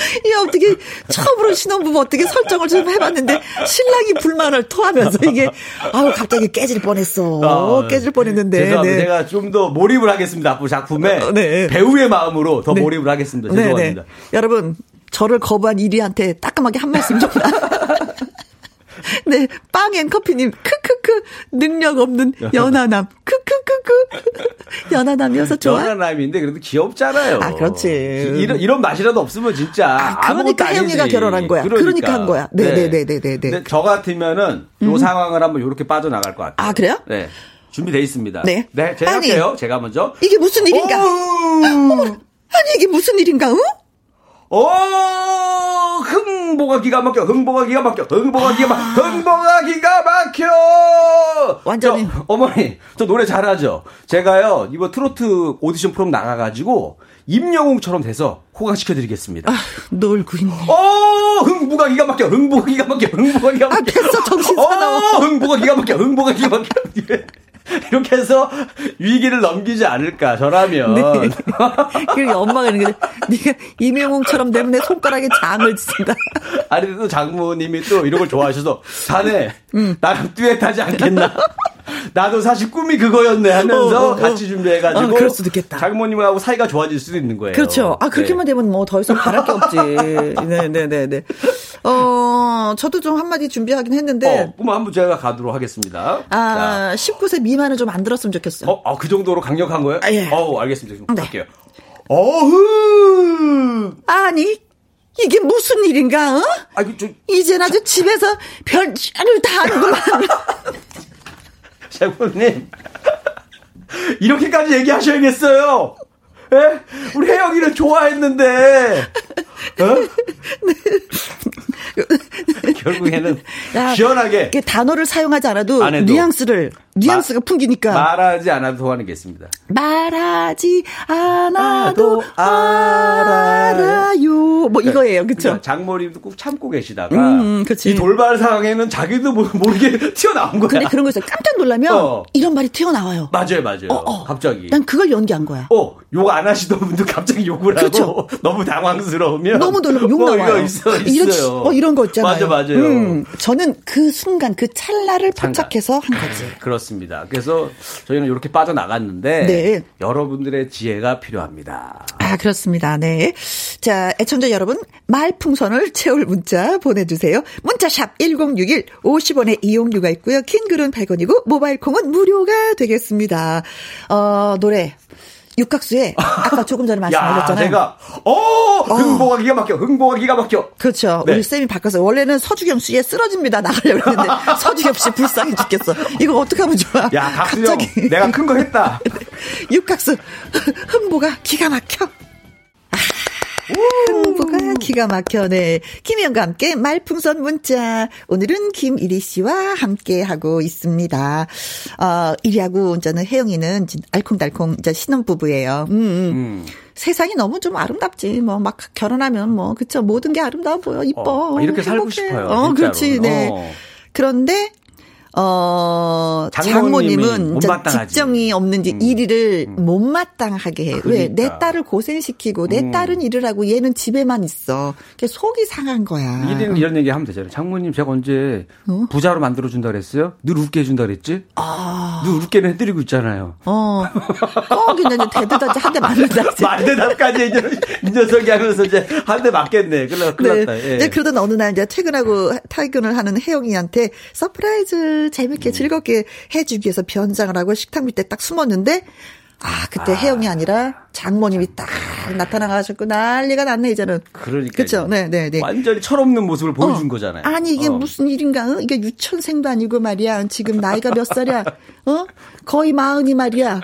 Speaker 1: 이 어떻게 처음으로 신혼부부 어떻게 설정을 좀 해봤는데 신랑이 불만을 토하면서 이게 아우 갑자기 깨질 뻔했어.
Speaker 8: 아,
Speaker 1: 깨질 뻔했는데.
Speaker 8: 죄송합니다.
Speaker 1: 네.
Speaker 8: 제가 좀 더 몰입을 하겠습니다. 앞으로 작품에
Speaker 1: 어, 네.
Speaker 8: 배우의 마음으로 더
Speaker 1: 네.
Speaker 8: 몰입을 하겠습니다.
Speaker 1: 네,
Speaker 8: 죄송합니다.
Speaker 1: 네. 여러분 저를 거부한 1위한테 따끔하게 한 말씀 좀. 네, 빵앤 커피님, 크크크, 능력 없는 연하남, 크크크크. 연하남이어서 좋아.
Speaker 8: 연하남인데 그래도 귀엽잖아요.
Speaker 1: 아, 그렇지.
Speaker 8: 이런 이런 맛이라도 없으면 진짜
Speaker 1: 아, 그러니까. 혜영이가 결혼한 거야. 그러니까 한 거야. 네, 네, 네, 네, 네, 네.
Speaker 8: 저 같으면은 요 상황을 한번 이렇게 빠져나갈 것 같아요.
Speaker 1: 아, 그래요?
Speaker 8: 네. 준비돼 있습니다.
Speaker 1: 네.
Speaker 8: 제가
Speaker 1: 아니.
Speaker 8: 할게요. 제가 먼저.
Speaker 1: 이게 무슨 일인가? 아니, 이게 무슨 일인가, 응?
Speaker 8: 어, 흥보가 기가 막혀, 흥보가 기가 막혀, 흥보가 기가 막혀, 흥보가 기가 막혀!
Speaker 1: 아. 완전히.
Speaker 8: 저, 어머니, 저 노래 잘하죠? 제가요, 이번 트로트 오디션 프로그램 나가가지고, 임영웅처럼 돼서 호강시켜드리겠습니다.
Speaker 1: 아, 놀고 있네.
Speaker 8: 어, 흥부가 기가 막혀, 흥부가 기가 막혀, 흥부가 기가 막혀.
Speaker 1: 아, 됐어, 정신 사나워.
Speaker 8: 어, 흥부가 기가 막혀, 흥부가 기가 막혀. 이렇게 해서 위기를 넘기지 않을까, 저라면.
Speaker 1: 네. 그리고 엄마가 이러는 게, 네가 이명웅처럼 되면 내 손가락에 장을 친다.
Speaker 8: 아니, 또 장모님이 또 이런 걸 좋아하셔서, 자네,
Speaker 1: 음.
Speaker 8: 나랑 듀엣하지 않겠나? 나도 사실 꿈이 그거였네 하면서
Speaker 1: 어, 어, 어.
Speaker 8: 같이 준비해가지고.
Speaker 1: 어, 그럴 수도 있겠다.
Speaker 8: 장모님하고 사이가 좋아질 수도 있는 거예요.
Speaker 1: 그렇죠. 아, 그렇게만
Speaker 8: 네.
Speaker 1: 되면 뭐 더 이상 바랄 게 없지. 네네네네. 어, 저도 좀 한마디 준비하긴 했는데,
Speaker 8: 어, 그럼 한번 제가 가도록 하겠습니다.
Speaker 1: 아, 19세 미만은 좀 안 들었으면 좋겠어요.
Speaker 8: 자, 어, 아, 그 정도로 강력한 거예요?
Speaker 1: 아, 예.
Speaker 8: 어, 알겠습니다. 지금
Speaker 1: 네.
Speaker 8: 갈게요. 어흥!
Speaker 1: 아니, 이게 무슨 일인가, 어?
Speaker 8: 아, 그, 저,
Speaker 1: 이젠 아주 집에서 별짓을 다 하는구만.
Speaker 8: 장모님. 이렇게까지 얘기하셔야겠어요. 예? 우리 혜영이를 좋아했는데. 어? 결국에는
Speaker 1: 야,
Speaker 8: 시원하게
Speaker 1: 단어를 사용하지 않아도. 뉘앙스를, 뉘앙스가 풍기니까.
Speaker 8: 말하지 않아도 통하는 게 있습니다.
Speaker 1: 말하지 않아도
Speaker 8: 알아요.
Speaker 1: 알아요. 뭐 이거예요, 그쵸?
Speaker 8: 그러니까 장모님도 꼭 참고 계시다가
Speaker 1: 음, 그치.
Speaker 8: 이 돌발 상황에는 자기도 모르- 모르게 튀어나온 거야.
Speaker 1: 근데 그런 거 있어요. 깜짝 놀라면
Speaker 8: 어.
Speaker 1: 이런 말이 튀어나와요.
Speaker 8: 맞아요, 맞아요.
Speaker 1: 어, 어.
Speaker 8: 갑자기.
Speaker 1: 난 그걸 연기한 거야.
Speaker 8: 어, 욕안 하시던 분도 갑자기 욕을 하고
Speaker 1: 그렇죠.
Speaker 8: 너무 당황스러우면
Speaker 1: 너무 놀라면
Speaker 8: 욕뭐
Speaker 1: 나와요.
Speaker 8: 있어,
Speaker 1: 이런,
Speaker 8: 있어요.
Speaker 1: 어, 이런 거 있잖아요.
Speaker 8: 맞아, 맞아요.
Speaker 1: 음, 저는 그 순간, 그 찰나를. 포착해서 한 거지.
Speaker 8: 그렇습니다. 그래서 저희는 이렇게 빠져나갔는데
Speaker 1: 네.
Speaker 8: 여러분들의 지혜가 필요합니다.
Speaker 1: 아, 그렇습니다. 네. 자, 애청자 여러분, 말풍선을 채울 문자 보내주세요. 문자샵 1061, 50원의 이용료가 있고요. 킹글은 100원이고, 모바일 콩은 무료가 되겠습니다. 어, 노래. 육각수에 아까 조금 전에
Speaker 8: 야,
Speaker 1: 말씀하셨잖아요.
Speaker 8: 내가 어 흥보가 기가 막혀. 흥보가 기가 막혀.
Speaker 1: 그렇죠.
Speaker 8: 네.
Speaker 1: 우리 쌤이 바꿔서 원래는 서주경 씨에 쓰러집니다 나가려고 했는데 서주경 씨 불쌍해 죽겠어. 이거 어떻게 하면 좋아?
Speaker 8: 야, 각수형 내가 큰 거 했다.
Speaker 1: 육각수 흥보가 기가 막혀. 아, 흥보가 기가 막혀. 네. 김희영과 함께 말풍선 문자. 오늘은 김일희 씨와 함께 하고 있습니다. 어, 일희하고 이제는 혜영이는 알콩달콩 이제 신혼부부예요. 음, 음. 세상이 너무 좀 아름답지. 뭐 막 결혼하면 뭐 그쵸 모든 게 아름다워 보여. 이뻐.
Speaker 8: 어, 이렇게 살고
Speaker 1: 행복해.
Speaker 8: 싶어요,
Speaker 1: 어,
Speaker 8: 진짜로.
Speaker 1: 그렇지. 네.
Speaker 8: 어.
Speaker 1: 그런데 어 장모님은. 직정이 없는지
Speaker 8: 음.
Speaker 1: 일을 못마땅하게 해. 왜? 내
Speaker 8: 그러니까.
Speaker 1: 딸을 고생시키고 내
Speaker 8: 음.
Speaker 1: 딸은 일을 하고 얘는 집에만 있어. 그게 속이 상한 거야.
Speaker 8: 이런 이런 얘기 하면 되잖아요. 장모님 제가 언제
Speaker 1: 어?
Speaker 8: 부자로 만들어 준다 그랬어요? 늘 웃게 해준다 그랬지?
Speaker 1: 아.
Speaker 8: 늘 웃게는 해드리고 있잖아요.
Speaker 1: 어. 꼭 이제 대드다지 한 대 맞는다.
Speaker 8: 만대답까지 이제 이 녀석이 하면서 이제 한 대 맞겠네. 그래, 큰일 났다. 예.
Speaker 1: 그러던 어느 날 이제 퇴근하고 퇴근을 하는 혜영이한테 surprise 재밌게
Speaker 8: 음.
Speaker 1: 즐겁게 해주기 위해서 변장을 하고 식탁 밑에 딱 숨었는데 아 그때 혜영이 아니라 장모님이 딱 나타나가지고 난리가 났네 이제는.
Speaker 8: 그러니까.
Speaker 1: 그쵸? 네, 네, 네.
Speaker 8: 완전히 철없는 모습을 보여준
Speaker 1: 어.
Speaker 8: 거잖아요.
Speaker 1: 아니 이게
Speaker 8: 어.
Speaker 1: 무슨 일인가? 어? 이게 유치원생도 아니고 말이야. 지금 나이가 몇 살이야? 어? 거의 마흔이 말이야.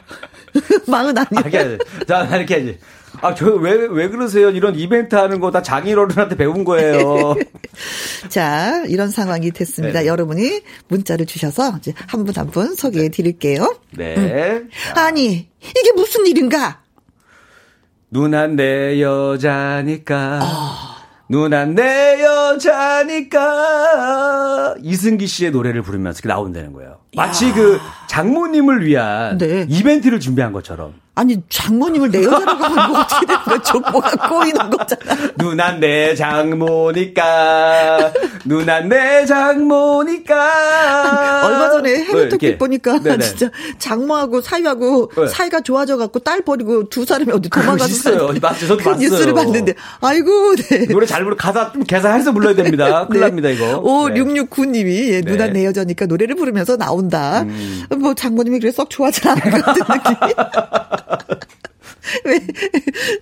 Speaker 1: 마흔
Speaker 8: 아, 이렇게
Speaker 1: 아니야?
Speaker 8: 해야지. 자, 이렇게 해야지. 아, 저, 왜, 왜 그러세요? 이런 이벤트 하는 거 다 장인 어른한테 배운 거예요.
Speaker 1: 자, 이런 상황이 됐습니다.
Speaker 8: 네.
Speaker 1: 여러분이 문자를 주셔서 이제 한 분 한분 소개해 드릴게요.
Speaker 8: 네.
Speaker 1: 아니, 이게 무슨 일인가?
Speaker 8: 누난 내 여자니까.
Speaker 1: 아.
Speaker 8: 누난 내 여자니까. 이승기 씨의 노래를 부르면서 이렇게 나온다는 거예요. 마치 그 장모님을 위한
Speaker 1: 네.
Speaker 8: 이벤트를 준비한 것처럼.
Speaker 1: 아니, 장모님을 내 여자라고 하면 뭐 어떻게 되는 거야? 족보가 꼬이는 거잖아.
Speaker 8: 누난 내 장모니까. 누난 내 장모니까.
Speaker 1: 얼마 전에
Speaker 8: 네,
Speaker 1: 해외토픽
Speaker 8: 이렇게.
Speaker 1: 보니까
Speaker 8: 네네.
Speaker 1: 진짜 장모하고 사위하고
Speaker 8: 네.
Speaker 1: 사이가 좋아져 갖고 딸 버리고 두 사람이 어디 도망가서
Speaker 8: 있어요.
Speaker 1: 사는
Speaker 8: 맞죠. 저도
Speaker 1: 그
Speaker 8: 봤어요.
Speaker 1: 뉴스를 봤는데 아이고 네.
Speaker 8: 노래 잘 부르 가사 좀 계산해서 불러야 됩니다. 큰일 납니다, 이거.
Speaker 1: 오,
Speaker 8: 네.
Speaker 1: 669님이 예, 누나
Speaker 8: 네.
Speaker 1: 내 여자니까 노래를 부르면서 나온다.
Speaker 8: 음.
Speaker 1: 뭐 장모님이 그래 썩 좋아하지 않은 것 같은 느낌이. 왜?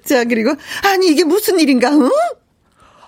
Speaker 1: 자, 그리고, 아니, 이게 무슨 일인가, 응?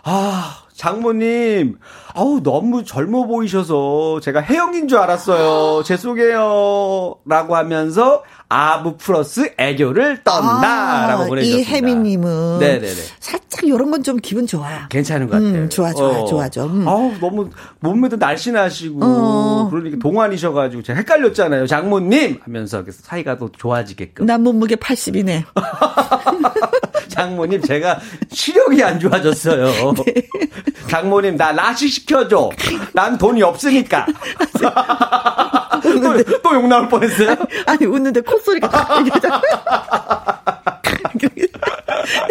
Speaker 8: 아, 장모님. 아우, 너무 젊어 보이셔서 제가 혜영인 줄 알았어요. 죄송해요. 라고 하면서 아부 플러스 애교를 떤다. 라고 보내주셨습니다.
Speaker 1: 이 혜미님은.
Speaker 8: 네네네.
Speaker 1: 살짝 이런 건 좀 기분 좋아.
Speaker 8: 괜찮은 것 같아요.
Speaker 1: 음, 좋아, 좋아, 좋아, 좋아. 음.
Speaker 8: 아우, 너무 몸매도 날씬하시고,
Speaker 1: 어.
Speaker 8: 그러니까 동안이셔가지고 제가 헷갈렸잖아요. 장모님! 하면서 사이가 더 좋아지게끔.
Speaker 1: 난 몸무게 80이네.
Speaker 8: 장모님, 제가 시력이 안 좋아졌어요.
Speaker 1: 네.
Speaker 8: 장모님, 나 라식 시켜줘. 난 돈이 없으니까. 또, 또욕 나올 뻔했어요?
Speaker 1: 아니, 웃는데 콧소리가 딱 자-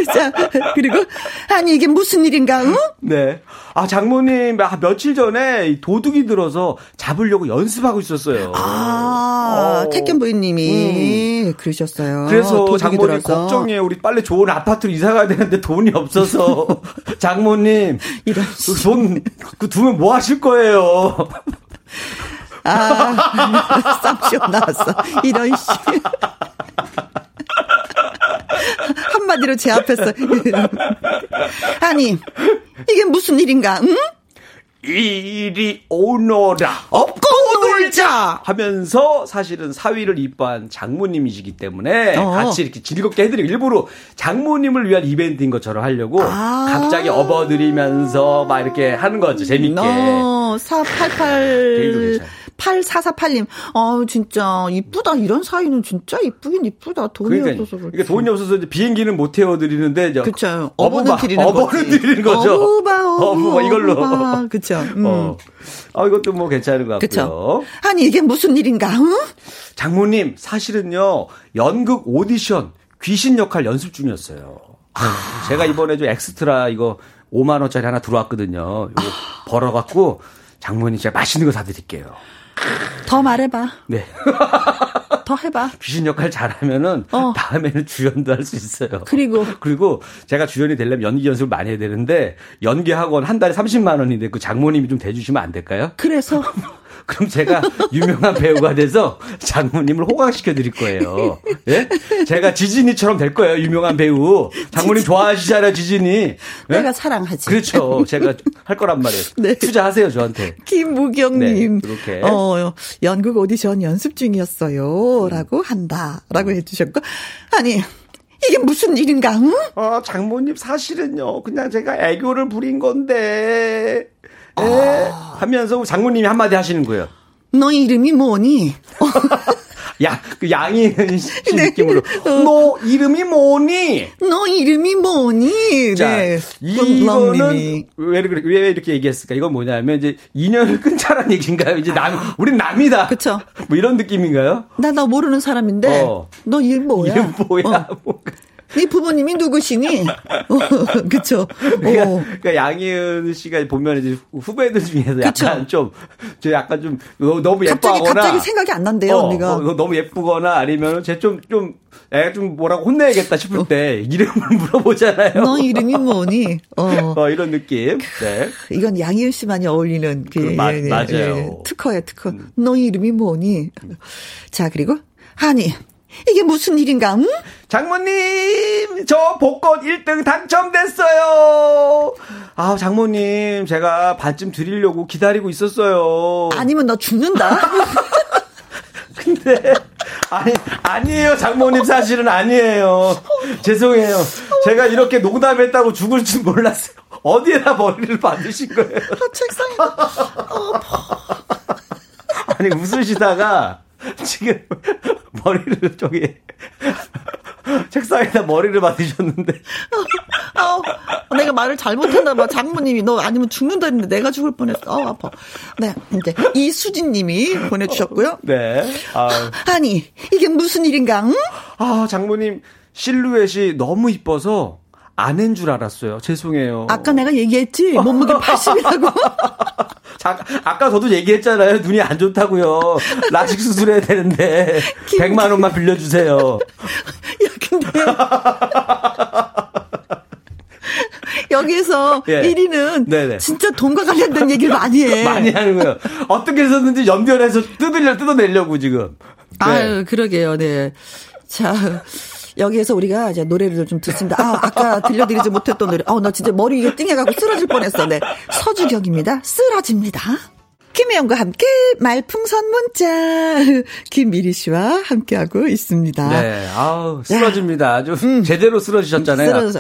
Speaker 1: 자, 그리고, 아니, 이게 무슨 일인가, 응?
Speaker 8: 네. 아, 장모님, 아, 며칠 전에 이 도둑이 들어서 잡으려고 연습하고 있었어요.
Speaker 1: 아,
Speaker 8: 어.
Speaker 1: 택견 부인님이 그러셨어요.
Speaker 8: 그래서 장모님
Speaker 1: 들어서.
Speaker 8: 걱정이에요. 우리 빨리 좋은 아파트로 이사 가야 되는데 돈이 없어서. 장모님,
Speaker 1: 이런
Speaker 8: 그 돈, 그 두면 뭐 하실 거예요?
Speaker 1: 아, 쌈시험 나왔어. 이런 씨. 한마디로 제 앞에서. 아니, 이게 무슨 일인가, 응?
Speaker 8: 이리 오너라.
Speaker 1: 업고 놀자!
Speaker 8: 하면서 사실은 사위를 이뻐한 장모님이시기 때문에
Speaker 1: 어.
Speaker 8: 같이 이렇게 즐겁게 해드리고 일부러 장모님을 위한 이벤트인 것처럼 하려고
Speaker 1: 아.
Speaker 8: 갑자기 업어드리면서 막 이렇게 하는 거죠. 재밌게.
Speaker 1: 어,
Speaker 8: 데이도
Speaker 1: 488,
Speaker 8: 괜찮아요.
Speaker 1: 8448님. 어, 진짜, 이쁘다. 이런 사이는 진짜 이쁘긴 이쁘다. 돈이
Speaker 8: 그러니까,
Speaker 1: 없어서 그렇지.
Speaker 8: 그러니까 돈이 없어서 이제 비행기는 못 태워드리는데 이제
Speaker 1: 그쵸.
Speaker 8: 어부바,
Speaker 1: 드리는
Speaker 8: 어버는. 드리는 거죠.
Speaker 1: 어부바, 어부,
Speaker 8: 어부바, 이걸로.
Speaker 1: 어부바. 그쵸. 음.
Speaker 8: 어. 아, 이것도 뭐 괜찮은 것 같고요.
Speaker 1: 그쵸. 아니, 이게 무슨 일인가, 응?
Speaker 8: 장모님, 사실은요, 연극 오디션 귀신 역할 연습 중이었어요.
Speaker 1: 아.
Speaker 8: 제가 이번에 좀 엑스트라 이거 5만 원짜리 하나 들어왔거든요. 이거 벌어갖고 장모님 제가 맛있는 거 사드릴게요.
Speaker 1: 더 말해봐.
Speaker 8: 네.
Speaker 1: 더 해봐.
Speaker 8: 귀신 역할 잘하면은
Speaker 1: 어.
Speaker 8: 다음에는 주연도 할 수 있어요.
Speaker 1: 그리고?
Speaker 8: 그리고 제가 주연이 되려면 연기 연습을 많이 해야 되는데 연기 학원 한 달에 30만 원인데 그 장모님이 좀 대주시면 안 될까요?
Speaker 1: 그래서
Speaker 8: 그럼 제가 유명한 배우가 돼서 장모님을 호강시켜 드릴 거예요. 예? 제가 지진이처럼 될 거예요. 유명한 배우. 장모님 좋아하시잖아요, 지진이. 예?
Speaker 1: 내가 사랑하지.
Speaker 8: 그렇죠. 제가 할 거란 말이에요.
Speaker 1: 네.
Speaker 8: 투자하세요, 저한테.
Speaker 1: 김무경 님,
Speaker 8: 네, 그렇게.
Speaker 1: 어, 연극 오디션 연습 중이었어요. 라고 한다. 라고 해 주셨고. 아니, 이게 무슨 일인가, 응?
Speaker 8: 어, 장모님 사실은요. 그냥 제가 애교를 부린 건데. 예. 하면서 장모님이 한마디 하시는 거예요.
Speaker 1: 너 이름이 뭐니?
Speaker 8: 야, 그 양희은 씨
Speaker 1: 네.
Speaker 8: 느낌으로. 너 이름이 뭐니?
Speaker 1: 너 이름이 뭐니?
Speaker 8: 자,
Speaker 1: 네.
Speaker 8: 이거는. 왜, 왜 이렇게 얘기했을까? 이건 뭐냐면 이제 인연을 끊자라는 얘기인가요? 이제 남, 우린 남이다.
Speaker 1: 그쵸.
Speaker 8: 뭐 이런 느낌인가요?
Speaker 1: 나너 모르는 사람인데,
Speaker 8: 어.
Speaker 1: 너 이름 뭐야?
Speaker 8: 이름 뭐야?
Speaker 1: 어.
Speaker 8: 뭐.
Speaker 1: 네 부모님이 누구시니? 어, 그쵸.
Speaker 8: 그러니까,
Speaker 1: 어.
Speaker 8: 그러니까 양희은 씨가 보면 이제 후배들 중에서. 약간 좀, 저 약간 좀 너- 너무
Speaker 1: 갑자기,
Speaker 8: 예뻐하거나.
Speaker 1: 갑자기 생각이 안 난대요,
Speaker 8: 어,
Speaker 1: 언니가.
Speaker 8: 어, 너무 예쁘거나 아니면 쟤 좀 좀, 애가 좀 뭐라고 혼내야겠다 싶을 때 이름을 물어보잖아요.
Speaker 1: 너 이름이 뭐니? 어.
Speaker 8: 어, 이런 느낌. 네.
Speaker 1: 이건 양희은 씨만이 어울리는 그,
Speaker 8: 그 마- 맞아요.
Speaker 1: 특허야 특허. 너 이름이 뭐니? 자 그리고 아니 이게 무슨 일인가? 응?
Speaker 8: 장모님, 저 복권 1등 당첨됐어요. 아, 장모님, 제가 반쯤 드리려고 기다리고 있었어요.
Speaker 1: 아니면 너 죽는다.
Speaker 8: 근데 아니 아니에요 장모님 사실은 아니에요 죄송해요 제가 이렇게 농담했다고 죽을 줄 몰랐어요 어디에다 머리를 받으신 거예요
Speaker 1: 책상에
Speaker 8: 아니 웃으시다가 지금 머리를 저기 책상에다 머리를 받으셨는데
Speaker 1: 아우, 내가 말을 잘못했나 봐. 장모님이 너 아니면 죽는다 했는데 내가 죽을 뻔했어. 아우 아파. 네, 이제 이수진 님이 보내주셨고요.
Speaker 8: 네 아,
Speaker 1: 아니 이게 무슨 일인가? 응?
Speaker 8: 아 장모님 실루엣이 너무 이뻐서 아낸 줄 알았어요 죄송해요
Speaker 1: 아까 내가 얘기했지 몸무게 80이라고.
Speaker 8: 자, 아까 저도 얘기했잖아요. 눈이 안 좋다고요. 라식 수술해야 되는데 100만 원만 빌려주세요.
Speaker 1: 야, 근데. 여기에서
Speaker 8: 예.
Speaker 1: 1위는
Speaker 8: 네네.
Speaker 1: 진짜 돈과 관련된 얘기를 많이 해.
Speaker 8: 많이 하는 거예요. 어떻게 해서든지 연결해서 뜯으려 뜯어내려고 지금. 네.
Speaker 1: 아유, 그러게요, 네. 자, 여기에서 우리가 이제 노래를 좀 듣습니다. 아, 아까 들려드리지 못했던 노래. 어, 나 진짜 머리 이게 띵해가고 쓰러질 뻔했어. 네. 서주경입니다. 쓰러집니다. 김혜영과 함께 말풍선 문자. 김미리 씨와 함께하고 있습니다.
Speaker 8: 네, 아우 쓰러집니다. 아주 제대로 쓰러지셨잖아요.
Speaker 1: 음. 쓰러져.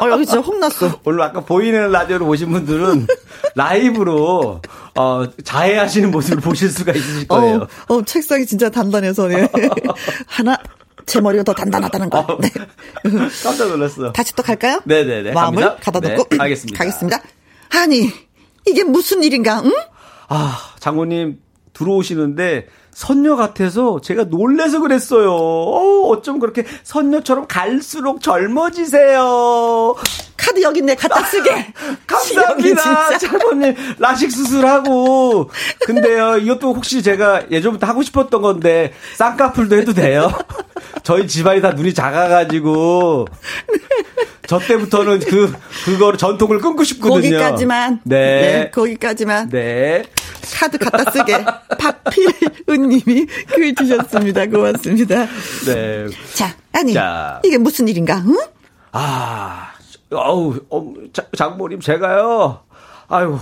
Speaker 1: 어, 여기 진짜 혼났어.
Speaker 8: 오늘 아까 보이는 라디오로 보신 분들은 라이브로 어, 자해하시는 모습을 보실 수가 있으실 거예요.
Speaker 1: 어, 어, 책상이 진짜 단단해서, 네. 하나, 제 머리가 더 단단하다는 거. 네.
Speaker 8: 깜짝 놀랐어.
Speaker 1: 다시 또 갈까요?
Speaker 8: 네네네.
Speaker 1: 마음을
Speaker 8: 갑니다.
Speaker 1: 가다 놓고.
Speaker 8: 네, 가겠습니다.
Speaker 1: 가겠습니다. 아니, 이게 무슨 일인가, 응?
Speaker 8: 아, 장모님 들어오시는데 선녀 같아서 제가 놀래서 그랬어요. 어, 어쩜 그렇게 선녀처럼 갈수록 젊어지세요.
Speaker 1: 카드 여기 있네, 갖다 쓰게.
Speaker 8: 감사합니다. 장모님. 라식 수술하고. 근데요, 이것도 혹시 제가 예전부터 하고 싶었던 건데, 쌍꺼풀도 해도 돼요? 저희 집안이 다 눈이 작아가지고. 저 때부터는 그, 그거를 전통을 끊고 싶거든요.
Speaker 1: 거기까지만.
Speaker 8: 네.
Speaker 1: 거기까지만.
Speaker 8: 네.
Speaker 1: 카드 갖다 쓰게. 박필은 님이 글 주셨습니다. 고맙습니다.
Speaker 8: 네.
Speaker 1: 자, 아니,
Speaker 8: 자.
Speaker 1: 이게 무슨 일인가, 응?
Speaker 8: 아, 어우, 어, 자- 장모님, 제가요, 아유,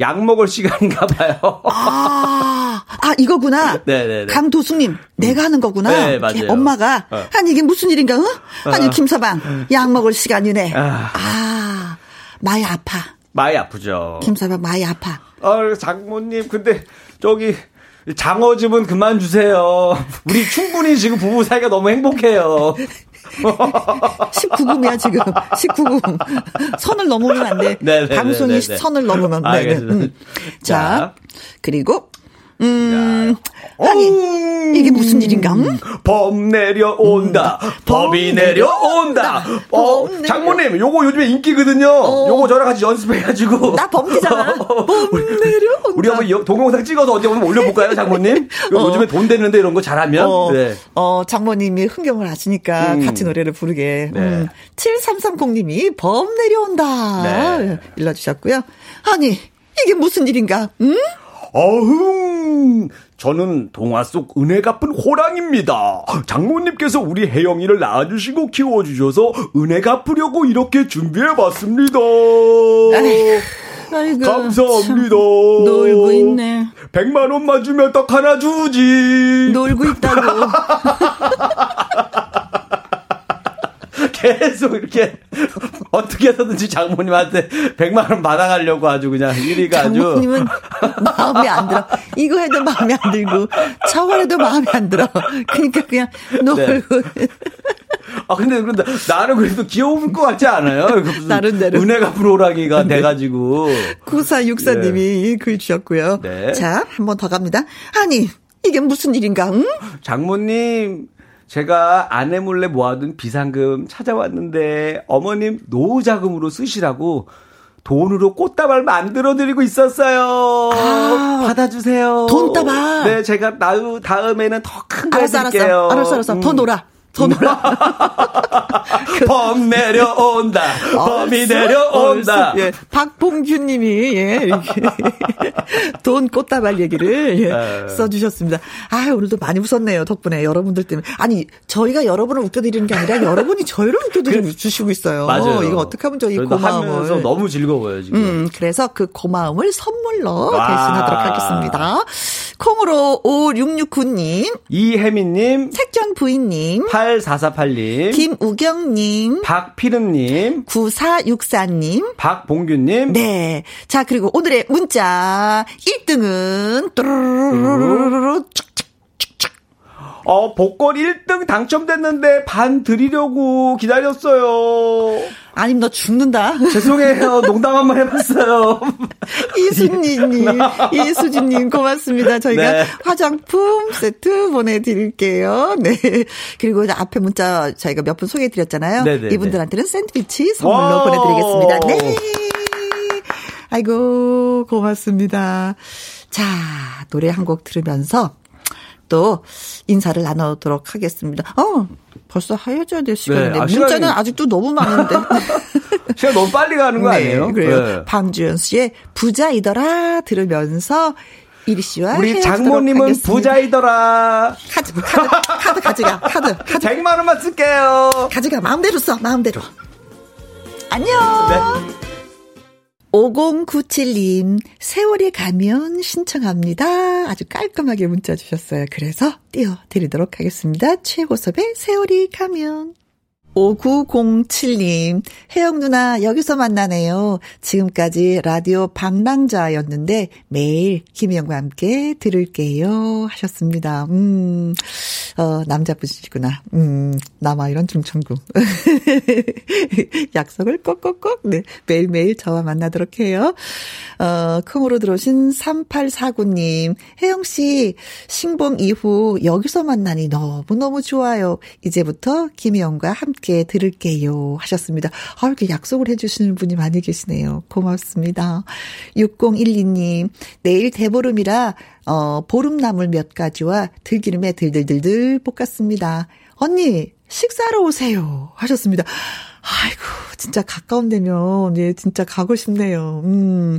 Speaker 8: 약 먹을 시간인가 봐요.
Speaker 1: 아, 아, 이거구나.
Speaker 8: 네네네.
Speaker 1: 강도숙님, 내가 하는 거구나.
Speaker 8: 네, 맞아요.
Speaker 1: 엄마가.
Speaker 8: 어.
Speaker 1: 아니, 이게 무슨 일인가, 응? 아니,
Speaker 8: 어.
Speaker 1: 김서방, 약 먹을 시간이네.
Speaker 8: 아.
Speaker 1: 아, 많이 아파.
Speaker 8: 많이 아프죠.
Speaker 1: 김서방, 많이 아파.
Speaker 8: 어, 장모님, 근데, 저기, 장어 즙은 그만 주세요. 우리 충분히 지금 부부 사이가 너무 행복해요.
Speaker 1: 19금이야, 지금. 19금. 선을 넘으면 안 돼.
Speaker 8: 네네네네네.
Speaker 1: 방송이 선을 넘으면. 네, 네.
Speaker 8: 알겠습니다.
Speaker 1: 음. 자,
Speaker 8: 자.
Speaker 1: 그리고, 음, 아니, 이게 무슨 일인가? 음?
Speaker 8: 범 내려온다. 법이 내려온다. 어,
Speaker 1: 범
Speaker 8: 장모님, 요거 요즘에 인기거든요. 요거 저랑 같이 연습해가지고.
Speaker 1: 나 범기잖아. 범 내려온다.
Speaker 8: 우리 한번 여- 동영상 찍어서 어디 한번 올려볼까요, 장모님? 이거 요즘에 돈 되는데 이런 거 잘하면.
Speaker 1: 어,
Speaker 8: 네.
Speaker 1: 어, 장모님이 흥경을 하시니까
Speaker 8: 음.
Speaker 1: 같이 노래를 부르게.
Speaker 8: 네.
Speaker 1: 음, 7330님이 범 내려온다.
Speaker 8: 네.
Speaker 1: 일러주셨고요. 아니, 이게 무슨 일인가? 음?
Speaker 8: 어흥! 저는 동화 속 은혜 갚은 호랑입니다. 장모님께서 우리 혜영이를 낳아주시고 키워주셔서 은혜 갚으려고 이렇게 준비해봤습니다.
Speaker 1: 아이고,
Speaker 8: 감사합니다.
Speaker 1: 참, 놀고 있네.
Speaker 8: 100만 원만 주면 떡 하나 주지.
Speaker 1: 놀고 있다고.
Speaker 8: 계속 이렇게 어떻게 해서든지 장모님한테 100만 원 받아가려고 아주 그냥 일이가 아주
Speaker 1: 장모님은 마음에 안 들어. 이거 해도 마음에 안 들고, 저거 해도 마음에 안 들어. 그러니까 그냥 놀고.
Speaker 8: 아 근데 그런데 나는 그래도 귀여울 것 같지 않아요?
Speaker 1: 나름대로.
Speaker 8: 은혜 갚은 호랑이가 돼가지고
Speaker 1: 9464님이 글 주셨고요.
Speaker 8: 네.
Speaker 1: 자, 한 번 더 갑니다. 아니, 이게 무슨 일인가, 응?
Speaker 8: 장모님 제가 아내 몰래 모아둔 비상금 찾아왔는데 어머님 노후 자금으로 쓰시라고 돈으로 꽃다발 만들어 드리고 있었어요.
Speaker 1: 아,
Speaker 8: 받아주세요.
Speaker 1: 돈다발.
Speaker 8: 네, 제가 나후 다음에는 더 큰 거 해드릴게요.
Speaker 1: 알았어. 알았어, 알았어. 더
Speaker 8: 음.
Speaker 1: 놀아. 더 놀아.
Speaker 8: 범 내려온다. 범이 내려온다.
Speaker 1: 예, 박봉규 님이, 예, 이렇게. 돈 꽃다발 얘기를, 예,
Speaker 8: 네.
Speaker 1: 써주셨습니다. 아 오늘도 많이 웃었네요. 덕분에 여러분들 때문에. 아니, 저희가 여러분을 웃겨드리는 게 아니라 여러분이 저희를 웃겨드리고 주시고 있어요.
Speaker 8: 맞아요.
Speaker 1: 이거 어떻게 하면 저희
Speaker 8: 저희도
Speaker 1: 고마움을.
Speaker 8: 너무 즐거워요, 지금.
Speaker 1: 음, 그래서 그 고마움을 선물로
Speaker 8: 와.
Speaker 1: 대신하도록 하겠습니다. 콩으로 5669님,
Speaker 8: 이혜민님,
Speaker 1: 색견 부인님,
Speaker 8: 8448님,
Speaker 1: 김우경님,
Speaker 8: 박피름님,
Speaker 1: 9464님,
Speaker 8: 박봉규님,
Speaker 1: 네. 자, 그리고 오늘의 문자. 1등은 뚜루루루루루
Speaker 8: 어, 복권 1등 당첨됐는데 반 드리려고 기다렸어요.
Speaker 1: 아님 너 죽는다.
Speaker 8: 죄송해요. 농담 한 번 해봤어요.
Speaker 1: 이수진님, 이수진님 고맙습니다. 저희가
Speaker 8: 네.
Speaker 1: 화장품 세트 보내드릴게요. 네. 그리고 앞에 문자 저희가 몇 분 소개해드렸잖아요.
Speaker 8: 네네네.
Speaker 1: 이분들한테는 샌드위치 선물로. 보내드리겠습니다. 네. 아이고 고맙습니다. 자 노래 한 곡 들으면서 또 인사를 나누도록 하겠습니다. 어 벌써 하여져야 될 시간인데
Speaker 8: 네, 아,
Speaker 1: 문자는
Speaker 8: 시간이-
Speaker 1: 아직도 너무 많은데.
Speaker 8: 시간 너무 빨리 가는 거 아니에요?
Speaker 1: 네, 그래요.
Speaker 8: 네.
Speaker 1: 방주연 씨의 부자이더라 들으면서 이리 씨와
Speaker 8: 우리 장모님은
Speaker 1: 하겠습니다.
Speaker 8: 부자이더라.
Speaker 1: 카드 카드 카드 가져가 카드 카드
Speaker 8: 100만 원만 쓸게요.
Speaker 1: 가져가 마음대로 써 마음대로 안녕
Speaker 8: 네.
Speaker 1: 5097님 세월이 가면 신청합니다. 아주 깔끔하게 문자 주셨어요. 그래서 띄워드리도록 하겠습니다. 최고섭의 세월이 가면 5907님, 혜영 누나, 여기서 만나네요. 지금까지 라디오 방랑자였는데, 매일 김혜영과 함께 들을게요. 하셨습니다. 음, 어, 남자분이시구나. 음, 남아 이런 중천국. 약속을 꼭꼭꼭, 네, 매일매일 저와 만나도록 해요. 어, 콩으로 들어오신 3849님, 혜영씨, 신봉 이후 여기서 만나니 너무너무 좋아요. 이제부터 김혜영과 함께 들을게요. 하셨습니다. 아, 이렇게 약속을 해주시는 분이 많이 계시네요. 고맙습니다. 6012님, 내일 대보름이라, 어, 보름나물 몇 가지와 들기름에 들들들들 볶았습니다. 언니, 식사로 오세요. 하셨습니다. 아이고, 진짜 가까운 데면, 예, 진짜 가고 싶네요. 음.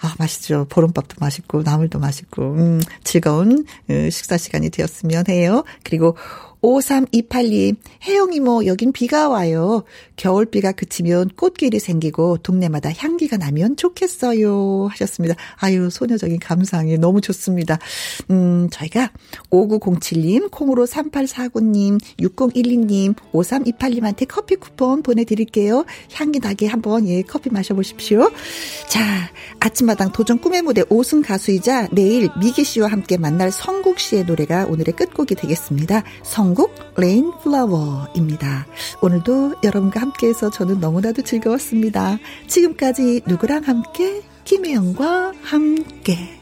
Speaker 1: 아, 맛있죠. 보름밥도 맛있고, 나물도 맛있고, 음, 즐거운 어, 식사 시간이 되었으면 해요. 그리고 5328님, 혜영 이모, 여긴 비가 와요. 겨울비가 그치면 꽃길이 생기고 동네마다 향기가 나면 좋겠어요. 하셨습니다. 아유, 소녀적인 감상이 너무 좋습니다. 음, 저희가 5907님, 콩으로 3849님, 6012님, 5328님한테 커피 쿠폰 보내드릴게요. 향기 나게 한번, 예, 커피 마셔보십시오. 자, 아침마당 도전 꿈의 무대 5승 가수이자 내일 미기 씨와 함께 만날 성국 씨의 노래가 오늘의 끝곡이 되겠습니다. 성국 Rain Flower입니다. 오늘도 여러분과 함께해서 저는 너무나도 즐거웠습니다. 지금까지 누구랑 함께 김혜영과 함께.